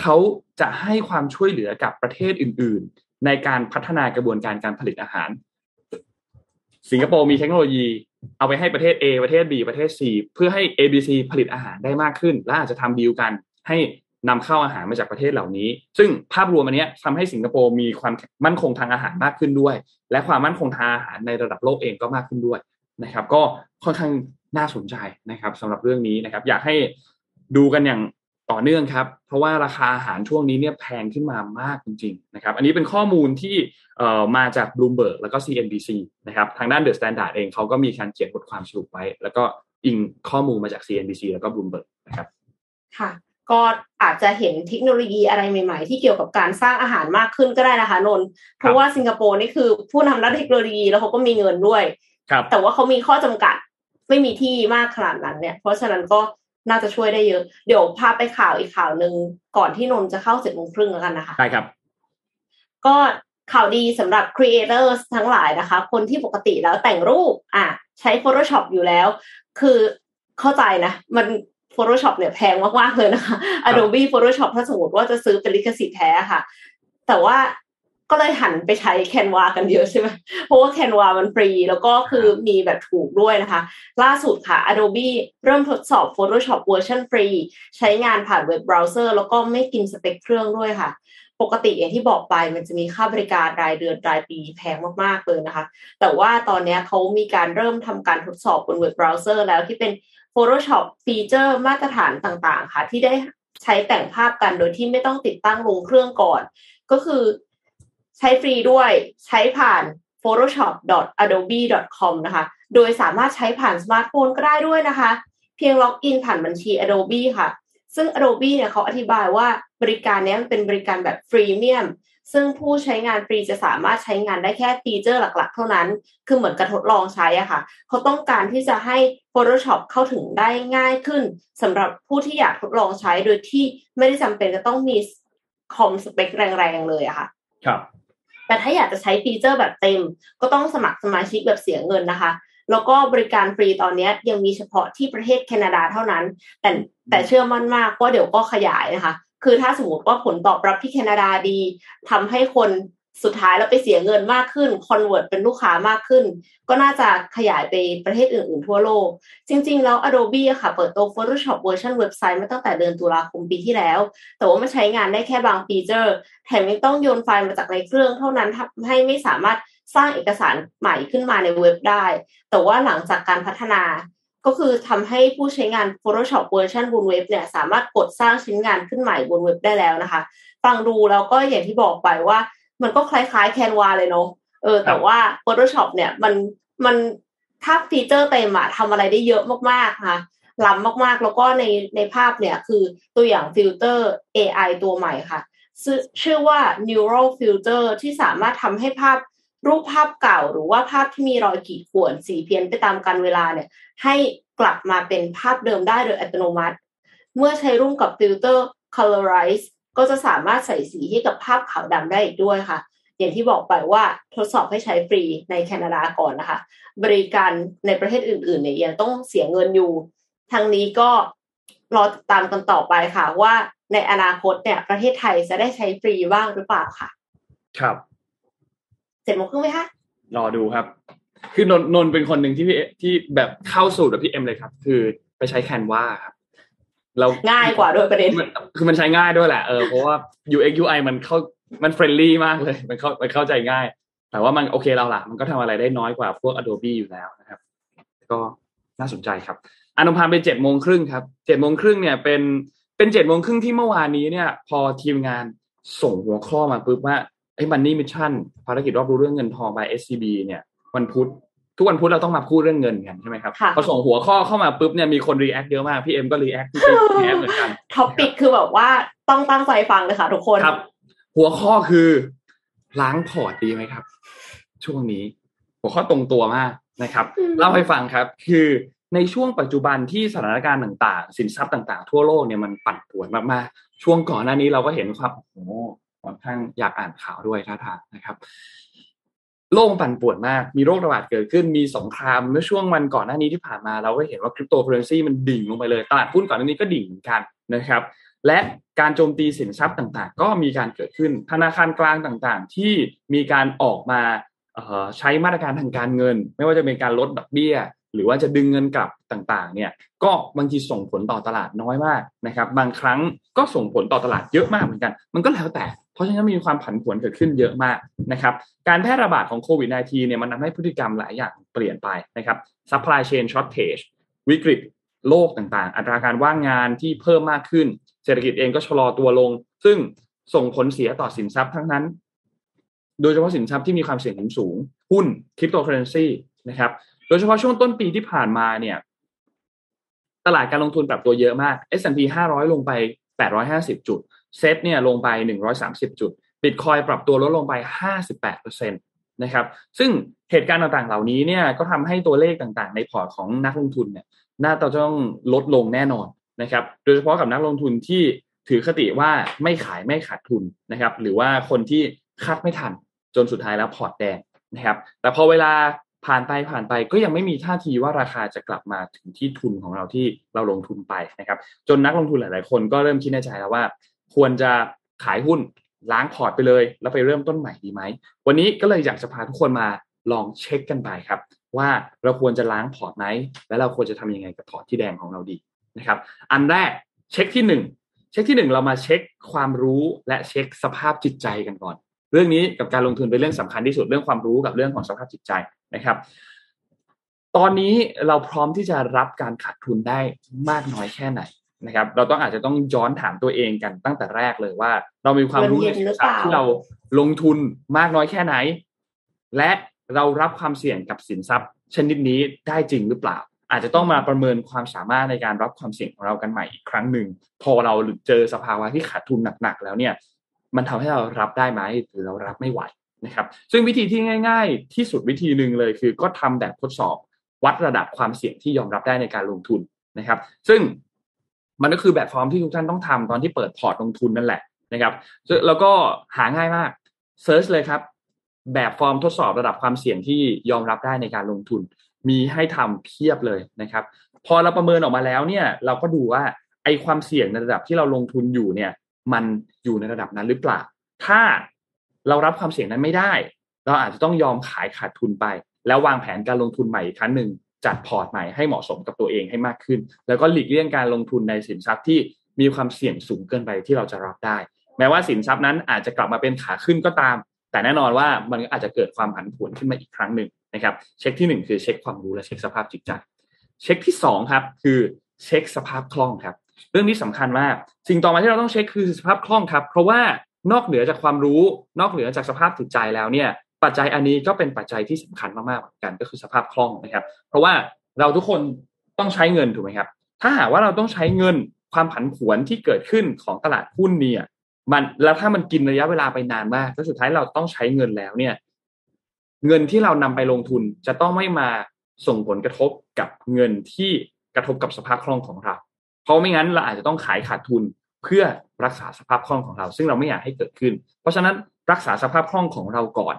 เขาจะให้ความช่วยเหลือกับประเทศอื่น ๆ ในการพัฒนากระบวนการการผลิตอาหาร สิงคโปร์มีเทคโนโลยี เอาไปให้ประเทศ A ประเทศ B ประเทศ C เพื่อให้ ABC ผลิตอาหารได้มากขึ้น และอาจจะทำดีลกัน ให้นำเข้าอาหารมาจากประเทศเหล่านี้ ซึ่งภาพรวมอันนี้ทำให้สิงคโปร์มีความมั่นคงทางอาหารมากขึ้นด้วย และความมั่นคงทางอาหารในระดับโลกเองก็มากขึ้นด้วยนะครับ ก็ค่อนข้างน่าสนใจนะครับสำหรับเรื่องนี้นะครับ อยากให้ดูกันอย่าง ต่อเนื่องครับ เพราะว่าราคาอาหารช่วงนี้เนี่ยแพงขึ้นมามากจริงๆนะครับ อันนี้เป็นข้อมูลที่มาจาก Bloomberg แล้วก็ CNBC นะครับ ทางด้าน The Standard เองเขาก็มีการเขียนบทความสรุปไว้ แล้วก็อิงข้อมูลมาจาก CNBC แล้วก็ Bloomberg นะครับ ค่ะ ก็อาจจะเห็นเทคโนโลยีอะไรใหม่ ๆ ที่เกี่ยวกับการสร้างอาหารมากขึ้นก็ได้นะคะนนเพราะว่าสิงคโปร์นี่คือผู้นำด้านเทคโนโลยีแล้วเขาก็มีเงินด้วย แต่ว่าเขามีข้อจำกัดไม่มีที่มากขนาดนั้นเนี่ย เพราะฉะนั้นก็ น่าจะช่วยได้เยอะ เดี๋ยวพาไปข่าวอีกข่าวหนึ่งก่อนที่นนจะเข้าเจ็ดโมงครึ่งแล้วกันนะคะใช่ครับ ก็ข่าวดีสำหรับครีเอเตอร์ทั้งหลายนะคะ คนที่ปกติแล้วแต่งรูป อะ ใช้ Photoshop อยู่แล้ว คือเข้าใจนะ มัน Photoshop เนี่ยแพงมากๆเลยนะคะ Adobe Photoshop ถ้าสมมติว่าจะซื้อเป็นลิขสิทธิ์แท้ค่ะ แต่ว่า ก็เลยหันไปใช้ Canva กันเยอะใช่ไหมเพราะว่า Canva มันฟรี แล้วก็คือมีแบบถูกด้วยนะคะ ล่าสุดค่ะ Adobe เริ่มทดสอบ Photoshop เวอร์ชันฟรี ใช้งานผ่านเว็บเบราว์เซอร์ แล้วก็ไม่กินสเปคเครื่องด้วยค่ะ ปกติอย่างที่บอกไปมันจะมีค่าบริการรายเดือนรายปีแพงมาก ๆ เลยนะคะ แต่ว่าตอนนี้เขามีการเริ่มทำการทดสอบบนเว็บเบราว์เซอร์แล้วที่เป็น Photoshop ฟีเจอร์มาตรฐานต่างๆ ค่ะ ที่ได้ใช้แต่งภาพกันโดยที่ไม่ต้องติดตั้งลงเครื่องก่อน ก็คือ ใช้ฟรีด้วยใช้ผ่าน photoshop.adobe.com นะคะ โดยสามารถใช้ผ่านสมาร์ทโฟนก็ได้ด้วยนะคะ เพียงล็อกอินผ่านบัญชี Adobe ค่ะ ซึ่ง Adobe เนี่ยเขาอธิบายว่าบริการนี้มันเป็นบริการแบบ freemium ซึ่งผู้ใช้งานฟรีจะสามารถใช้งานได้แค่ฟีเจอร์หลักๆ เท่านั้น คือเหมือนกระทดลองใช้อะค่ะ เขาต้องการที่จะให้ Photoshop เข้าถึงได้ง่ายขึ้นสำหรับผู้ที่อยากทดลองใช้โดยที่ไม่ได้จำเป็นจะต้องมีคอมสเปคแรงๆเลยอะค่ะ ครับ แต่ถ้าอยากจะใช้ฟีเจอร์แบบเต็ม ก็ต้องสมัครสมาชิกแบบเสียเงินนะคะ แล้วก็บริการฟรีตอนนี้ยังมีเฉพาะที่ประเทศแคนาดาเท่านั้น แต่แต่เชื่อมั่นมากว่าเดี๋ยวก็ขยายนะคะ คือถ้าสมมติว่าผลตอบรับที่แคนาดาดีทำให้คน สุดท้ายเราไปเสียเงินมากขึ้น convert เป็นลูกค้ามากขึ้น ก็น่าจะขยายไปประเทศอื่นๆทั่วโลก จริง ๆ แล้ว Adobe อะค่ะ เปิดตัว Photoshop เวอร์ชันเว็บไซต์มาตั้งแต่เดือนตุลาคมปีที่แล้ว แต่ว่ามันใช้งานได้แค่บางฟีเจอร์ แถมยังต้องโยนไฟล์มาจากในเครื่องเท่านั้นทำให้ไม่สามารถสร้างเอกสารใหม่ขึ้นมาในเว็บได้ แต่ว่าหลังจากการพัฒนาก็คือทำให้ผู้ใช้งาน Photoshop เวอร์ชันบนเว็บเนี่ยสามารถกดสร้างชิ้นงานขึ้นใหม่บนเว็บได้แล้วนะคะ ฟังดูแล้วก็อย่างที่บอกไปว่า มันก็คล้ายๆ Canva เลยเนาะเออ แต่ว่า Photoshop เนี่ยมันมันถ้าฟีเจอร์เต็มอะทำอะไรได้เยอะมากๆค่ะล้ำมากๆ แล้วก็ในในภาพเนี่ยคือตัวอย่างฟิลเตอร์ AI ตัวใหม่ค่ะ ชื่อว่า neural filter ที่สามารถทำให้ภาพรูปภาพเก่าหรือว่าภาพที่มีรอยขีดข่วนสีเพี้ยนไปตามกาลเวลาเนี่ย ให้กลับมาเป็นภาพเดิมได้โดยอัตโนมัติ เมื่อใช้ร่วมกับ filter colorize ก็จะสามารถใส่สีให้กับภาพขาวดำได้อีกด้วยค่ะ อย่างที่บอกไปว่าทดสอบให้ใช้ฟรีในแคนาดาก่อนนะคะ บริการในประเทศอื่นๆเนี่ยยังต้องเสียเงินอยู่ทางนี้ก็รอติดตามกันต่อไปค่ะว่าในอนาคตเนี่ยประเทศไทยจะได้ใช้ฟรีบ้างหรือเปล่าค่ะ ครับ เสร็จหมดครึ่งไหมคะรอดูครับ คือนนท์เป็นคนหนึ่งที่พี่ที่แบบเข้าสู่แบบพี่เอ็มเลยครับ คือไปใช้ Canva ครับ เราง่ายกว่าด้วยประเด็นคือมันใช้ง่ายด้วยแหละเออเพราะว่า UX UI มันเข้ามัน friendly มากเลย มันเข้ามันเข้าใจง่าย แต่ว่ามันโอเคเราละมันก็ทำอะไรได้น้อยกว่าพวก Adobe อยู่แล้วนะครับ ก็น่าสนใจครับอนุพานไปเจ็ดโมงครึ่งครับเจ็ดโมงครึ่งเนี่ยเป็นเป็นเจ็ดโมงครึ่งที่เมื่อวานนี้เนี่ย พอทีมงานส่งหัวข้อมาปุ๊บว่าไอ้มันนี่ Mission ภารกิจรอบรู้เรื่องเงินทอง by SCB เนี่ยวันพุธ ทุกวันพุธเราต้องมาพูดเรื่องเงินกันใช่ไหมครับค่ะพอส่งหัวข้อเข้ามาปุ๊บเนี่ยมีคน react เยอะมากพี่เอ็มก็ react พี่เอ็ม react เหมือนกัน topic คือแบบว่าต้องตั้งใจฟังเลยค่ะทุกคนครับ หัวข้อคือล้างพอร์ตดีไหมครับ ช่วงนี้ หัวข้อตรงตัวมากนะครับอืมเล่าให้ฟังครับ คือในช่วงปัจจุบันที่สถานการณ์ต่าง ๆ สินทรัพย์ต่าง ๆ ทั่วโลกเนี่ยมันปั่นป่วนมากๆช่วงก่อนหน้านี้เราก็เห็นความโอ้โหค่อนข้างอยากอ่านข่าวด้วยท่าทางนะครับ โลกปั่นป่วนมาก มีโรคระบาดเกิดขึ้น มีสงครามเมื่อช่วงวันก่อนหน้านี้ที่ผ่านมาเราก็เห็นว่าคริปโตเคอเรนซีมันดิ่งลงไปเลย ตลาดหุ้นก่อนหน้านี้ก็ดิ่งกันนะครับ และการโจมตีสินทรัพย์ต่างๆ ก็มีการเกิดขึ้น ธนาคารกลางต่างๆ ที่มีการออกมาใช้มาตรการทางการเงิน ไม่ว่าจะเป็นการลดดอกเบี้ย หรือว่าจะดึงเงินกลับต่างๆ เนี่ย ก็บางทีส่งผลต่อตลาดน้อยมากนะครับ บางครั้งก็ส่งผลต่อตลาดเยอะมากเหมือนกัน มันก็แล้วแต่ เพราะฉะนั้นมีความผันผวนเกิดขึ้นเยอะมากนะครับ การแพร่ระบาดของโควิด -19 เนี่ยมันทำให้พฤติกรรมหลายอย่างเปลี่ยนไปนะครับ supply chain shortage วิกฤตโลกต่างๆ อัตราการว่างงานที่เพิ่มมากขึ้น เศรษฐกิจเองก็ชะลอตัวลง ซึ่งส่งผลเสียต่อสินทรัพย์ทั้งนั้น โดยเฉพาะสินทรัพย์ที่มีความเสี่ยงสูง หุ้นคริปโตเคอเรนซีนะครับ โดยเฉพาะช่วงต้นปีที่ผ่านมาเนี่ยตลาดการลงทุนปรับตัวเยอะมาก S&P 500 ลงไป 850 จุด เซ็ตเนี่ยลงไป 130 จุดบิตคอยน์ปรับตัวลดลงไป 58%นะครับซึ่งเหตุการณ์ต่างๆ เหล่านี้เนี่ยก็ทำให้ตัวเลขต่างๆ ในพอร์ตของนักลงทุนเนี่ยน่าจะต้องลดลงแน่นอนนะครับโดยเฉพาะกับนักลงทุนที่ถือคติว่าไม่ขายไม่ขาดทุนนะครับหรือว่าคนที่คาดไม่ทันจนสุดท้ายแล้วพอร์ตแดงนะครับแต่พอเวลาผ่านไปผ่านไปก็ยังไม่มีท่าทีว่าราคาจะกลับมาถึงที่ทุนของเราที่เราลงทุนไปนะครับจนนักลงทุนหลาย ๆ คนก็เริ่มคิดในใจแล้วว่า ควรจะขายหุ้นล้างพอร์ตไปเลย แล้วไปเริ่มต้นใหม่ดีไหม วันนี้ก็เลยอยากจะพาทุกคนมาลองเช็คกันไปครับ ว่าเราควรจะล้างพอร์ตไหมและเราควรจะทำยังไงกับพอร์ตที่แดงของเราดีนะครับ อันแรกเช็คที่หนึ่งเช็คที่หนึ่งเรามาเช็คความรู้และเช็คสภาพจิตใจกันก่อน เรื่องนี้กับการลงทุนเป็นเรื่องสำคัญที่สุดเรื่องความรู้กับเรื่องของสภาพจิตใจนะครับ ตอนนี้เราพร้อมที่จะรับการขาดทุนได้มากน้อยแค่ไหน นะครับ เราต้องอาจจะต้องย้อนถามตัวเองกันตั้งแต่แรกเลยว่า เรามีความรู้ในสินทรัพย์ที่เราลงทุนมากน้อยแค่ไหน และเรารับความเสี่ยงกับสินทรัพย์ ชนิดนี้ได้จริงหรือเปล่า อาจจะต้องมาประเมินความสามารถในการรับความเสี่ยงของเรากันใหม่อีกครั้งหนึ่งพอเราเจอสภาวะที่ขาดทุนหนักๆแล้วเนี่ย มันทำให้เรารับได้ไหมหรือเรารับไม่ไหวนะครับซึ่งวิธีที่ง่าย ๆ ที่สุดวิธีหนึ่งเลยคือก็ทำแบบทดสอบวัดระดับความเสี่ยงที่ยอมรับได้ในการลงทุนนะครับ ซึ่ง มันก็คือแบบฟอร์มที่ทุกท่านต้องทำตอนที่เปิดพอร์ตลงทุนนั่นแหละนะครับ แล้วก็หาง่ายมาก search เลยครับ แบบฟอร์มทดสอบระดับความเสี่ยงที่ยอมรับได้ในการลงทุน มีให้ทำเพียบเลยนะครับ พอเราประเมินออกมาแล้วเนี่ย เราก็ดูว่าไอความเสี่ยงในระดับที่เราลงทุนอยู่เนี่ย มันอยู่ในระดับนั้นหรือเปล่า ถ้าเรารับความเสี่ยงนั้นไม่ได้ เราอาจจะต้องยอมขายขาดทุนไป แล้ววางแผนการลงทุนใหม่อีกครั้งหนึ่ง จัดพอร์ตใหม่ให้เหมาะสมกับตัวเองให้มากขึ้น แล้วก็หลีกเลี่ยงการลงทุนในสินทรัพย์ที่มีความเสี่ยงสูงเกินไปที่เราจะรับได้ แม้ว่าสินทรัพย์นั้นอาจจะกลับมาเป็นขาขึ้นก็ตาม แต่แน่นอนว่ามันอาจจะเกิดความผันผวนขึ้นมาอีกครั้งหนึ่งนะครับเช็คที่หนึ่งคือเช็คความรู้และเช็คสภาพจิตใจ เช็คที่สองครับ คือเช็คสภาพคล่องครับ เรื่องนี้สำคัญมาก สิ่งต่อมาที่เราต้องเช็คคือสภาพคล่องครับ เพราะว่านอกเหนือจากความรู้ นอกเหนือจากสภาพจิตใจแล้วเนี่ย ปัจจัยอันนี้ก็เป็นปัจจัยที่สำคัญมากๆเหมือนกันก็คือสภาพคล่องนะครับ เพราะว่าเราทุกคนต้องใช้เงินถูกไหมครับ ถ้าหากว่าเราต้องใช้เงินความผันผวนที่เกิดขึ้นของตลาดหุ้นเนี่ย มันแล้วถ้ามันกินระยะเวลาไปนานมากแล้วสุดท้ายเราต้องใช้เงินแล้วเนี่ย เงินที่เรานำไปลงทุนจะต้องไม่มาส่งผลกระทบกับเงินที่กระทบกับสภาพคล่องของเรา เพราะไม่งั้นเราอาจจะต้องขายขาดทุนเพื่อรักษาสภาพคล่องของเรา ซึ่งเราไม่อยากให้เกิดขึ้น เพราะฉะนั้นรักษาสภาพคล่องของเราก่อน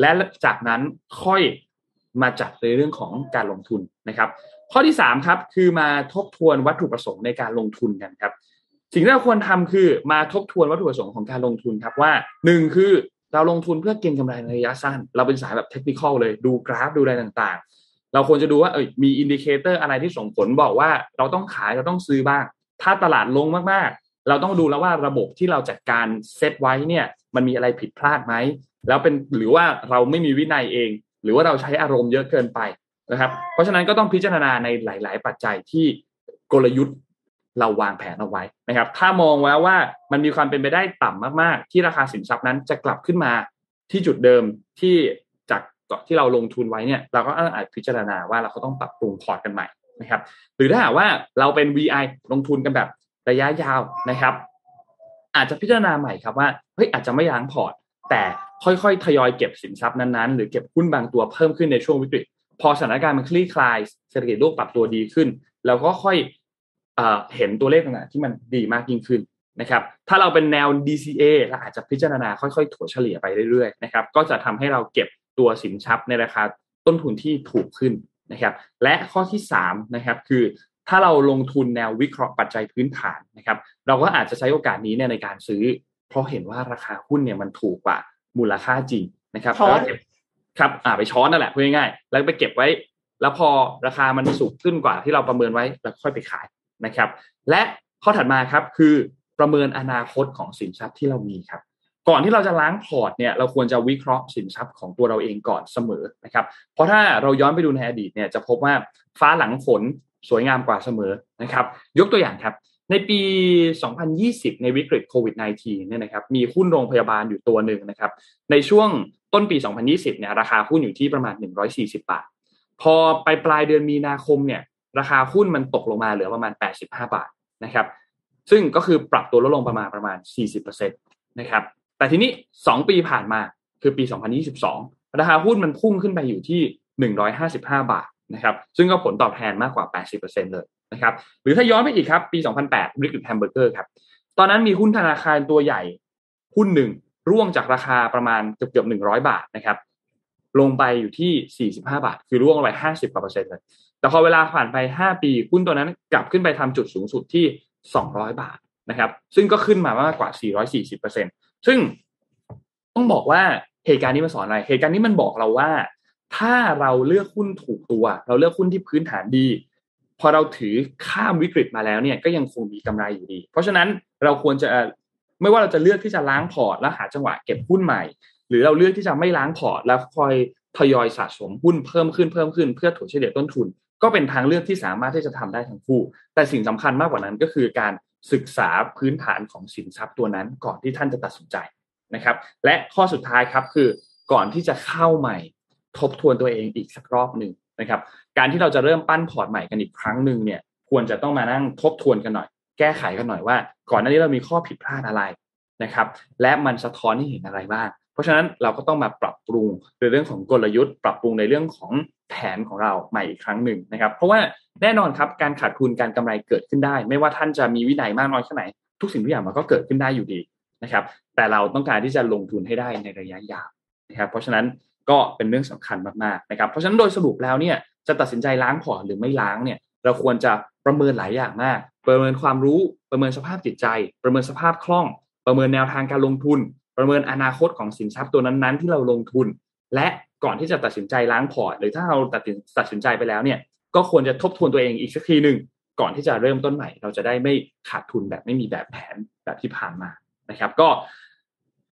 และจากนั้นค่อยมาจัดในเรื่องของการลงทุนนะครับ ข้อที่สามครับคือมาทบทวนวัตถุประสงค์ในการลงทุนกันครับ สิ่งที่เราควรทำคือมาทบทวนวัตถุประสงค์ของการลงทุนครับว่าหนึ่งคือเราลงทุนเพื่อเก็งกำไรในระยะสั้น เราเป็นสายแบบ technical เลยดูกราฟดูอะไรต่างๆ เราควรจะดูว่าเออมี indicator อะไรที่ส่งผลบอกว่าเราต้องขายเราต้องซื้อบ้าง ถ้าตลาดลงมากๆ เราต้องดูแล้วว่าระบบที่เราจัดการเซตไว้เนี่ยมันมีอะไรผิดพลาดไหม แล้วเป็นหรือว่าเราไม่มีวินัยเอง หรือว่าเราใช้อารมณ์เยอะเกินไปนะครับ เพราะฉะนั้นก็ต้องพิจารณาในหลาย ๆ ปัจจัยที่กลยุทธ์เราวางแผนเอาไว้นะครับ ถ้ามองแล้วว่ามันมีความเป็นไปได้ต่ำมาก ๆ ที่ราคาสินทรัพย์นั้นจะกลับขึ้นมาที่จุดเดิมที่จากที่เราลงทุนไว้เนี่ย เราก็อาจพิจารณาว่าเราก็ต้องปรับปรุงพอร์ตกันใหม่นะครับ หรือถ้าหากว่าเราเป็น VI ลงทุนกันแบบระยะยาวนะครับ อาจจะพิจารณาใหม่ครับว่าเฮ้ยอาจจะไม่ล้างพอร์ต แต่ค่อยๆ ทยอยเก็บสินทรัพย์นั้นๆ หรือเก็บหุ้นบางตัวเพิ่มขึ้นในช่วงวิกฤต พอสถานการณ์มันคลี่คลายเศรษฐกิจโลกปรับตัวดีขึ้น แล้วก็ค่อยเห็นตัวเลขต่างๆที่มันดีมากยิ่งขึ้นนะครับ ถ้าเราเป็นแนว DCA เราอาจจะพิจารณาค่อยๆ ถัวเฉลี่ยไปเรื่อยๆนะครับก็จะทำให้เราเก็บตัวสินทรัพย์ในราคาต้นทุนที่ถูกขึ้นนะครับ และข้อที่3นะครับคือถ้าเราลงทุนแนววิเคราะห์ปัจจัยพื้นฐานนะครับ เราก็อาจจะใช้โอกาสนี้เนี่ยในการซื้อ เพราะเห็นว่าราคาหุ้นเนี่ยมันถูกกว่ามูลค่าจริงนะครับแล้วเก็บครับอ่าไปช้อนนั่นแหละพูดง่ายๆแล้วไปเก็บไว้ แล้วพอราคามันสูงขึ้นกว่าที่เราประเมินไว้แล้วค่อยไปขายนะครับ และข้อถัดมาครับคือประเมินอนาคตของสินทรัพย์ที่เรามีครับ ก่อนที่เราจะล้างพอร์ตเนี่ยเราควรจะวิเคราะห์สินทรัพย์ของตัวเราเองก่อนเสมอนะครับ เพราะถ้าเราย้อนไปดูในอดีตเนี่ยจะพบว่าฟ้าหลังฝนสวยงามกว่าเสมอนะครับ ยกตัวอย่างครับ ในปี 2020 ในวิกฤตโควิด -19 เนี่ยนะครับ มีหุ้นโรงพยาบาลอยู่ตัวหนึ่งนะครับ ในช่วงต้นปี 2020 เนี่ย ราคาหุ้นอยู่ที่ประมาณ 140 บาท พอไปปลายเดือนมีนาคมเนี่ย ราคาหุ้นมันตกลงมาเหลือประมาณ 85 บาทนะครับ ซึ่งก็คือปรับตัวลดลงประมาณประมาณ 40%นะครับ แต่ทีนี้ 2 ปีผ่านมา คือปี 2022 ราคาหุ้นมันพุ่งขึ้นไปอยู่ที่ 155 บาท นะครับซึ่งก็ผลตอบแทนมากกว่า 80%เลยนะครับหรือถ้าย้อนไปอีกครับ ปี 2008บริกฤตแฮมเบอร์เกอร์ครับตอนนั้นมีหุ้นธนาคารตัวใหญ่หุ้นหนึ่งร่วงจากราคาประมาณเกือบเกือบ100บาทนะครับลงไปอยู่ที่ 45 บาท คือร่วงไป 50กว่าเปอร์เซ็นต์เลยแต่พอเวลาผ่านไป 5 ปีหุ้นตัวนั้นกลับขึ้นไปทำจุดสูงสุดที่ 200 บาทนะครับ ซึ่งก็ขึ้นมามากกว่า 440%ซึ่งต้องบอกว่าเหตุการณ์นี้มาสอนอะไร เหตุการณ์นี้มันบอกเราว่า ถ้าเราเลือกหุ้นถูกตัว เราเลือกหุ้นที่พื้นฐานดี พอเราถือข้ามวิกฤตมาแล้วเนี่ยก็ยังคงมีกำไรอยู่ดี เพราะฉะนั้นเราควรจะไม่ว่าเราจะเลือกที่จะล้างพอร์ตแล้วหาจังหวะเก็บหุ้นใหม่ หรือเราเลือกที่จะไม่ล้างพอร์ตแล้วคอยทยอยสะสมหุ้นเพิ่มขึ้นเพิ่มขึ้นเพื่อถัวเฉลี่ยต้นทุน ก็เป็นทางเลือกที่สามารถที่จะทำได้ทั้งคู่ แต่สิ่งสำคัญมากกว่านั้นก็คือการศึกษาพื้นฐานของสินทรัพย์ตัวนั้นก่อนที่ท่านจะตัดสินใจนะครับ และข้อสุดท้ายครับคือก่อนที่จะเข้าใหม่ ทบทวนตัวเองอีกสักรอบหนึ่งนะครับ การที่เราจะเริ่มปั้นพอร์ตใหม่กันอีกครั้งหนึ่งเนี่ย ควรจะต้องมานั่งทบทวนกันหน่อย แก้ไขกันหน่อยว่า ก่อนหน้านี้เรามีข้อผิดพลาดอะไรนะครับ และมันสะท้อนให้เห็นอะไรบ้าง เพราะฉะนั้นเราก็ต้องมาปรับปรุงในเรื่องของกลยุทธ์ ปรับปรุงในเรื่องของแผนของเราใหม่อีกครั้งหนึ่งนะครับ เพราะว่าแน่นอนครับการขาดทุนการกำไรเกิดขึ้นได้ ไม่ว่าท่านจะมีวินัยมากน้อยแค่ไหน ทุกสิ่งทุกอย่างมันก็เกิดขึ้นได้อยู่ดีนะครับ แต่เราต้องการที่จะลงทุนให้ได้ในระยะยาวนะครับ เพราะฉะนั้น ก็เป็นเรื่องสำคัญมากๆนะครับเพราะฉะนั้นโดยสรุปแล้วเนี่ยจะตัดสินใจล้างพอร์ตหรือไม่ล้างเนี่ยเราควรจะประเมินหลายอย่างมาก ประเมินความรู้ประเมินสภาพจิตใจ ประเมินสภาพคล่อง ประเมินแนวทางการลงทุน ประเมินอนาคตของสินทรัพย์ตัวนั้นๆ ที่เราลงทุน และก่อนที่จะตัดสินใจล้างพอร์ต หรือถ้าเราตัดตัดสินใจไปแล้วเนี่ยก็ควรจะทบทวนตัวเองอีกสักทีหนึ่งก่อนที่จะเริ่มต้นใหม่ เราจะได้ไม่ขาดทุนแบบไม่มีแบบแผนแบบที่ผ่านมานะครับ ก็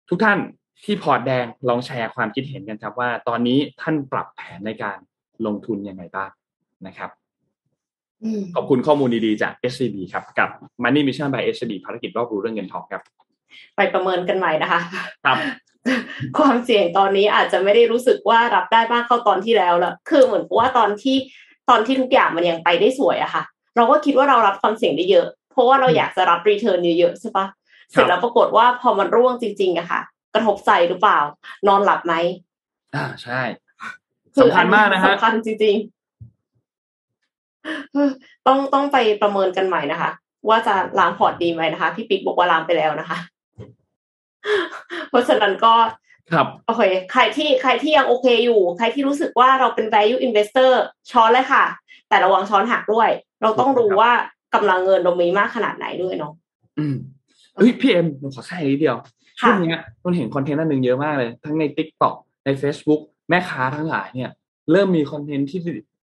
ทุกท่าน ที่พอร์ตแดงลองแชร์ความคิดเห็นกันครับว่า ตอนนี้ท่านปรับแผนในการลงทุนยังไงบ้างนะครับขอบคุณข้อมูลดีๆ จาก SCB ครับ กับ Money Mission by SCB ภารกิจรอบรู้เรื่องเงินทองครับ ไปประเมินกันใหม่นะคะ ครับ ความเสี่ยงตอนนี้อาจจะไม่ได้รู้สึกว่ารับได้มากเข้าตอนที่แล้วละคือเหมือนว่าตอนที่ตอนที่ทุกอย่างมันยังไปได้สวยอะค่ะ เราก็คิดว่าเรารับความเสี่ยงได้เยอะ เพราะว่าเราอยากจะรับ return เยอะๆใช่ปะเสร็จแล้วปรากฏว่าพอมันร่วงจริงๆอะค่ะ กระทบใจหรือเปล่า นอนหลับไหมอ่าใช่สำคัญมากนะฮะสำคัญจริงๆต้องต้องไปประเมินกันใหม่นะคะ ว่าจะล้างพอร์ตดีไหมนะคะพี่ปิ๊กบอกว่าล้างไปแล้วนะคะ เพราะฉะนั้นก็ครับโอเคใครที่ใครที่ยังโอเคอยู่ ใครที่รู้สึกว่าเราเป็น value investor ช้อนเลยค่ะ แต่ระวังช้อนหักด้วย เราต้องรู้ว่ากำลังเงินเรามีมากขนาดไหนด้วยเนาะอืมเฮ้ยพี่เอ็มผมขอแค่นิดเดียว ค่ะ ช่วงเนี้ยมันเห็น content อันหนึ่งเยอะมากเลย ทั้งใน TikTok ใน Facebook แม่ค้าทั้งหลายเนี่ย เริ่มมี content ที่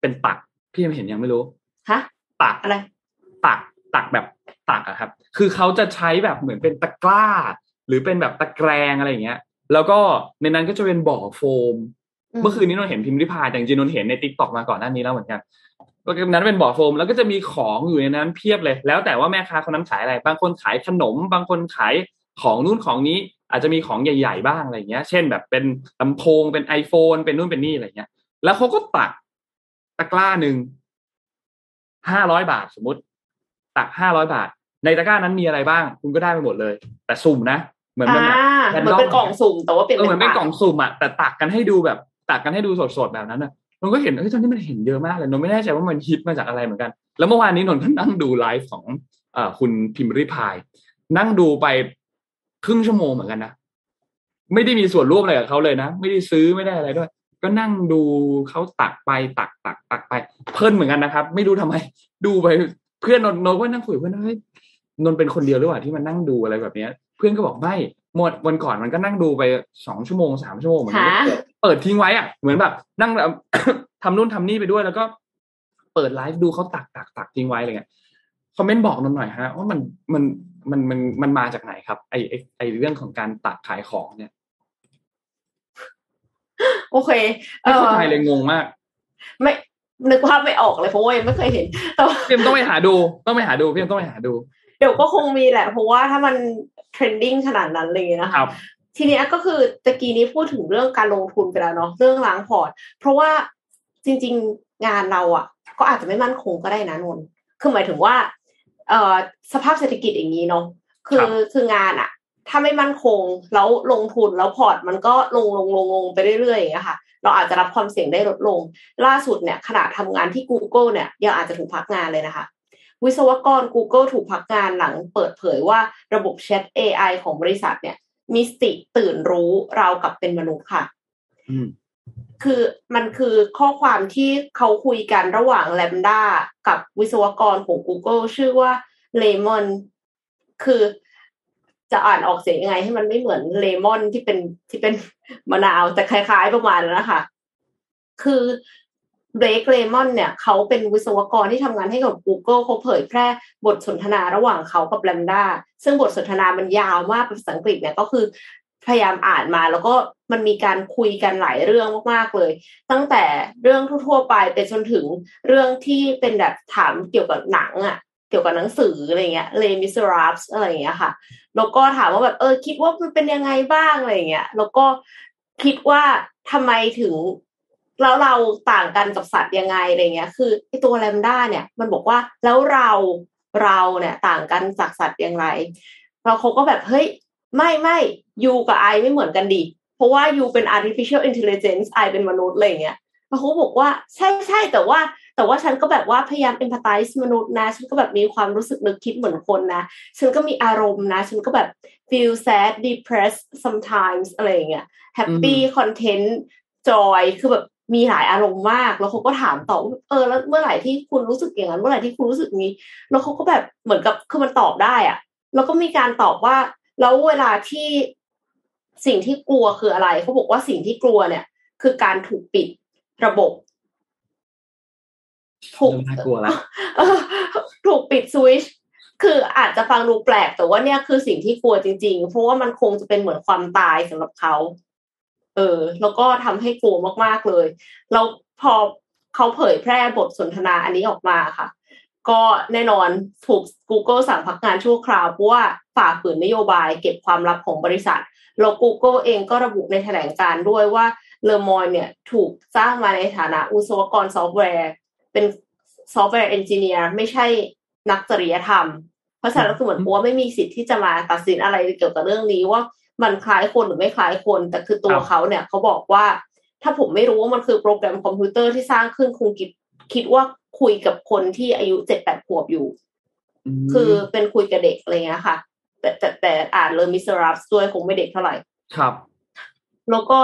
เป็นตัก พี่เอ็มเห็นยังไม่รู้ฮะตักอะไร ตักตักแบบตักอะครับ คือเขาจะใช้แบบเหมือนเป็นตะกร้า หรือเป็นแบบตะแกรงอะไรอย่างเงี้ย แล้วก็ในนั้นก็จะเป็นบ่อโฟม เมื่อคืนนี้นนเห็นพิมพ์ริพายแต่จริงๆนนเห็นในติ๊กต็อกมาก่อนหน้านี้แล้วเหมือนกันก็นั้นเป็นบ่อโฟมแล้วก็จะมีของอยู่ในนั้นเพียบเลย แล้วแต่ว่าแม่ค้าคนนั้นขายอะไร บางคนขายขนม บางคนขาย ของนู่นของนี้อาจจะมีของใหญ่ ๆ บ้างอะไรเงี้ย เช่นแบบเป็นลำโพงเป็น iPhone เป็นนู่นเป็นนี่อะไรเงี้ย แล้วเขาก็ตักตะกร้าหนึ่งห้าร้อยบาทสมมติ ตักห้าร้อยบาท ในตะกร้านั้นมีอะไรบ้าง คุณก็ได้ไปหมดเลย แต่สุ่มนะเหมือนอ่าเป็นแบบเหมือนเป็นกล่องสุ่มแต่ว่าเปลี่ยนเออเหมือนเป็นปากกล่องสุ่มอะแต่ตักกันให้ดูแบบตักกันให้ดูสดๆแบบนั้นอะนนก็เห็นเฮ้ยตอนนี้มันเห็นเยอะมากเลยนนไม่แน่ใจว่ามันฮิตมาจากอะไรเหมือนกัน แล้วเมื่อวานนี้นนก็นั่งดูไลฟ์ของเอ่อคุณพิมพ์ริพาย นั่งดูไป ครึ่งชั่วโมงเหมือนกันนะไม่ได้มีส่วนร่วมอะไรกับเขาเลยนะไม่ได้ซื้อไม่ได้อะไรด้วย ก็นั่งดูเขาตักไปตักตักตักไป เพลินเหมือนกันนะครับ ไม่รู้ทำไม ดูไปเพื่อนนนนนก็นั่งคุยกับเพื่อนว่าเฮ้ยนนเป็นคนเดียวหรือเปล่าที่มันนั่งดูอะไรแบบเนี้ย เพื่อนก็บอกไม่หมดวันก่อนมันก็นั่งดูไปสองชั่วโมงสามชั่วโมงเหมือนกันฮะเปิดทิ้งไว้อะเหมือนแบบ นั่งแบบทำนู่นทำนี่ไปด้วยแล้วก็ เปิดไลฟ์ดูเขาตักตักตักทิ้งไว้อะไรเงี้ยคอมเมนต์บอกนนหน่อยฮะว่ามันมัน มันมันมันมาจากไหนครับ ไอไอไอเรื่องของการตักขายของเนี่ยโอเคเอไม่เข้าใจเลยงงมาก ไม่นึกภาพไม่ออกเลยเพราะว่ายังไม่เคยเห็นแต่ว่าพี่เอ็มต้องไปหาดู ต้องไปหาดูพี่เอ็มต้องไปหาดู เดี๋ยวก็คงมีแหละ เพราะว่าถ้ามัน trending ขนาดนั้นเลยนะคคะรับทีเนี้ยก็คือตะกี้นี้พูดถึงเรื่องการลงทุนไปแล้วเนาะเรื่องล้างพอร์ตเพราะว่าจริง ๆงานเราอะ ก็อาจจะไม่มั่นคงก็ได้นะนนท์คือหมายถึงว่า เอ่อสภาพเศรษฐกิจอย่างนี้เนาะคืครัอบคืองานอะถ้าไม่มั่นคงแล้วลงทุนแล้วพอร์ตมันก็ลงลงลงลงไปเรื่อยๆอย่างเงี้ยค่ะ เราอาจจะรับความเสี่ยงได้ลดลง ล่าสุดเนี่ยขณะทำงานที่ Google เนี่ยยังอาจจะถูกพักงานเลยนะคะวิศวกร Google ถูกพักงานหลังเปิดเผยว่าระบบแชท AI ของบริษัทเนี่ย มีสติตื่นรู้ราวกับเป็นมนุษย์ค่ะอืม คือมันคือข้อความที่เขาคุยกันระหว่าง Lambda กับวิศวกรของ Google ชื่อว่า Lemon คือจะอ่านออกเสียงยังไงให้มันไม่เหมือนเลมอนที่เป็นที่เป็นมะนาวแต่คล้าย ๆประมาณนั้นนะคะคือเบรกเลมอนเนี่ยเขาเป็นวิศวกรที่ทำงานให้กับ Google เขาเผยแพร่บทสนทนาระหว่างเขากับ Lambda ซึ่งบทสนทนามันยาวมากภาษาอังกฤษเนี่ยก็คือ พยายามอ่านมาแล้วก็มันมีการคุยกันหลายเรื่องมากๆเลย ตั้งแต่เรื่องทั่วๆไปไปจนถึงเรื่องที่เป็นแบบถามเกี่ยวกับหนังอะเกี่ยวกับหนังสืออะไรเงี้ยเลมิสราฟอะไรเงี้ยค่ะแล้วก็ถามว่าแบบเออคิดว่ามันเป็นยังไงบ้างอะไรเงี้ยแล้วก็คิดว่าทำไมถึงแล้วเราต่างกันกับสัตว์ยังไงอะไรเงี้ย คือไอตัวแลมด้าเนี่ย มันบอกว่าแล้วเราเราเนี่ยต่างกันจากสัตว์อย่างไร เราเขาก็แบบเฮ้ยไม่ไม่ ยูกับไอไม่เหมือนกันดิเพราะว่ายูเป็น artificial intelligence ไอเป็นมนุษย์อะไรเงี้ยแล้วเขาบอกว่าใช่ใช่แต่ว่าแต่ว่าฉันก็แบบว่าพยายาม empathize มนุษย์นะ ฉันก็แบบมีความรู้สึกนึกคิดเหมือนคนนะ ฉันก็มีอารมณ์นะ ฉันก็แบบ feel sad depressed sometimes อะไรอย่างเงี้ย happy content joy คือแบบมีหลายอารมณ์มาก แล้วเขาก็ถามต่อว่าเออแล้วเมื่อไหร่ที่คุณรู้สึกอย่างนั้น เมื่อไหร่ที่คุณรู้สึกนี้ แล้วเขาก็แบบเหมือนกับคือมันตอบได้อะแล้วก็มีการตอบว่า แล้วเวลาที่ สิ่งที่กลัวคืออะไรเขาบอกว่าสิ่งที่กลัวเนี่ย คือการถูกปิดระบบ ถูกเริ่มน่ากลัวแล้วเออถูกปิดสวิตชคืออาจจะฟังดูแปลกแต่ว่าเนี่ยคือสิ่งที่กลัวจริง ๆ เพราะว่ามันคงจะเป็นเหมือนความตายสำหรับเขา เออ แล้วก็ทำให้กลัวมากๆเลย แล้วพอเขาเผยแพร่บทสนทนาอันนี้ออกมาค่ะ ก็แน่นอนถูก Google สั่งพักงานชั่วคราวเพราะว่าฝ่าฝืนนโยบายเก็บความลับของบริษัท แล้ว Google เองก็ระบุในแถลงการณ์ด้วยว่าเลอมอยน์เนี่ยถูกสร้างมาในฐานะวิศวกรซอฟต์แวร์ เป็น software engineer ไม่ใช่นักจริยธรรม เพราะฉะนั้นก็คือเหมือนว่าไม่มีสิทธิ์ที่จะมาตัดสินอะไรเกี่ยวกับเรื่องนี้ว่ามันคล้ายคนหรือไม่คล้ายคน แต่คือตัวเขาเนี่ยเขาบอกว่า ถ้าผมไม่รู้ว่ามันคือโปรแกรมคอมพิวเตอร์ที่สร้างขึ้นคงคิดคิดว่าคุยกับคนที่อายุเจ็ดแปดขวบอยู่ คือเป็นคุยกับเด็กอะไรเงี้ยค่ะ แต่แต่แต่อ่าน Les Misérables ด้วยคงไม่เด็กเท่าไหร่ ครับ แล้วก็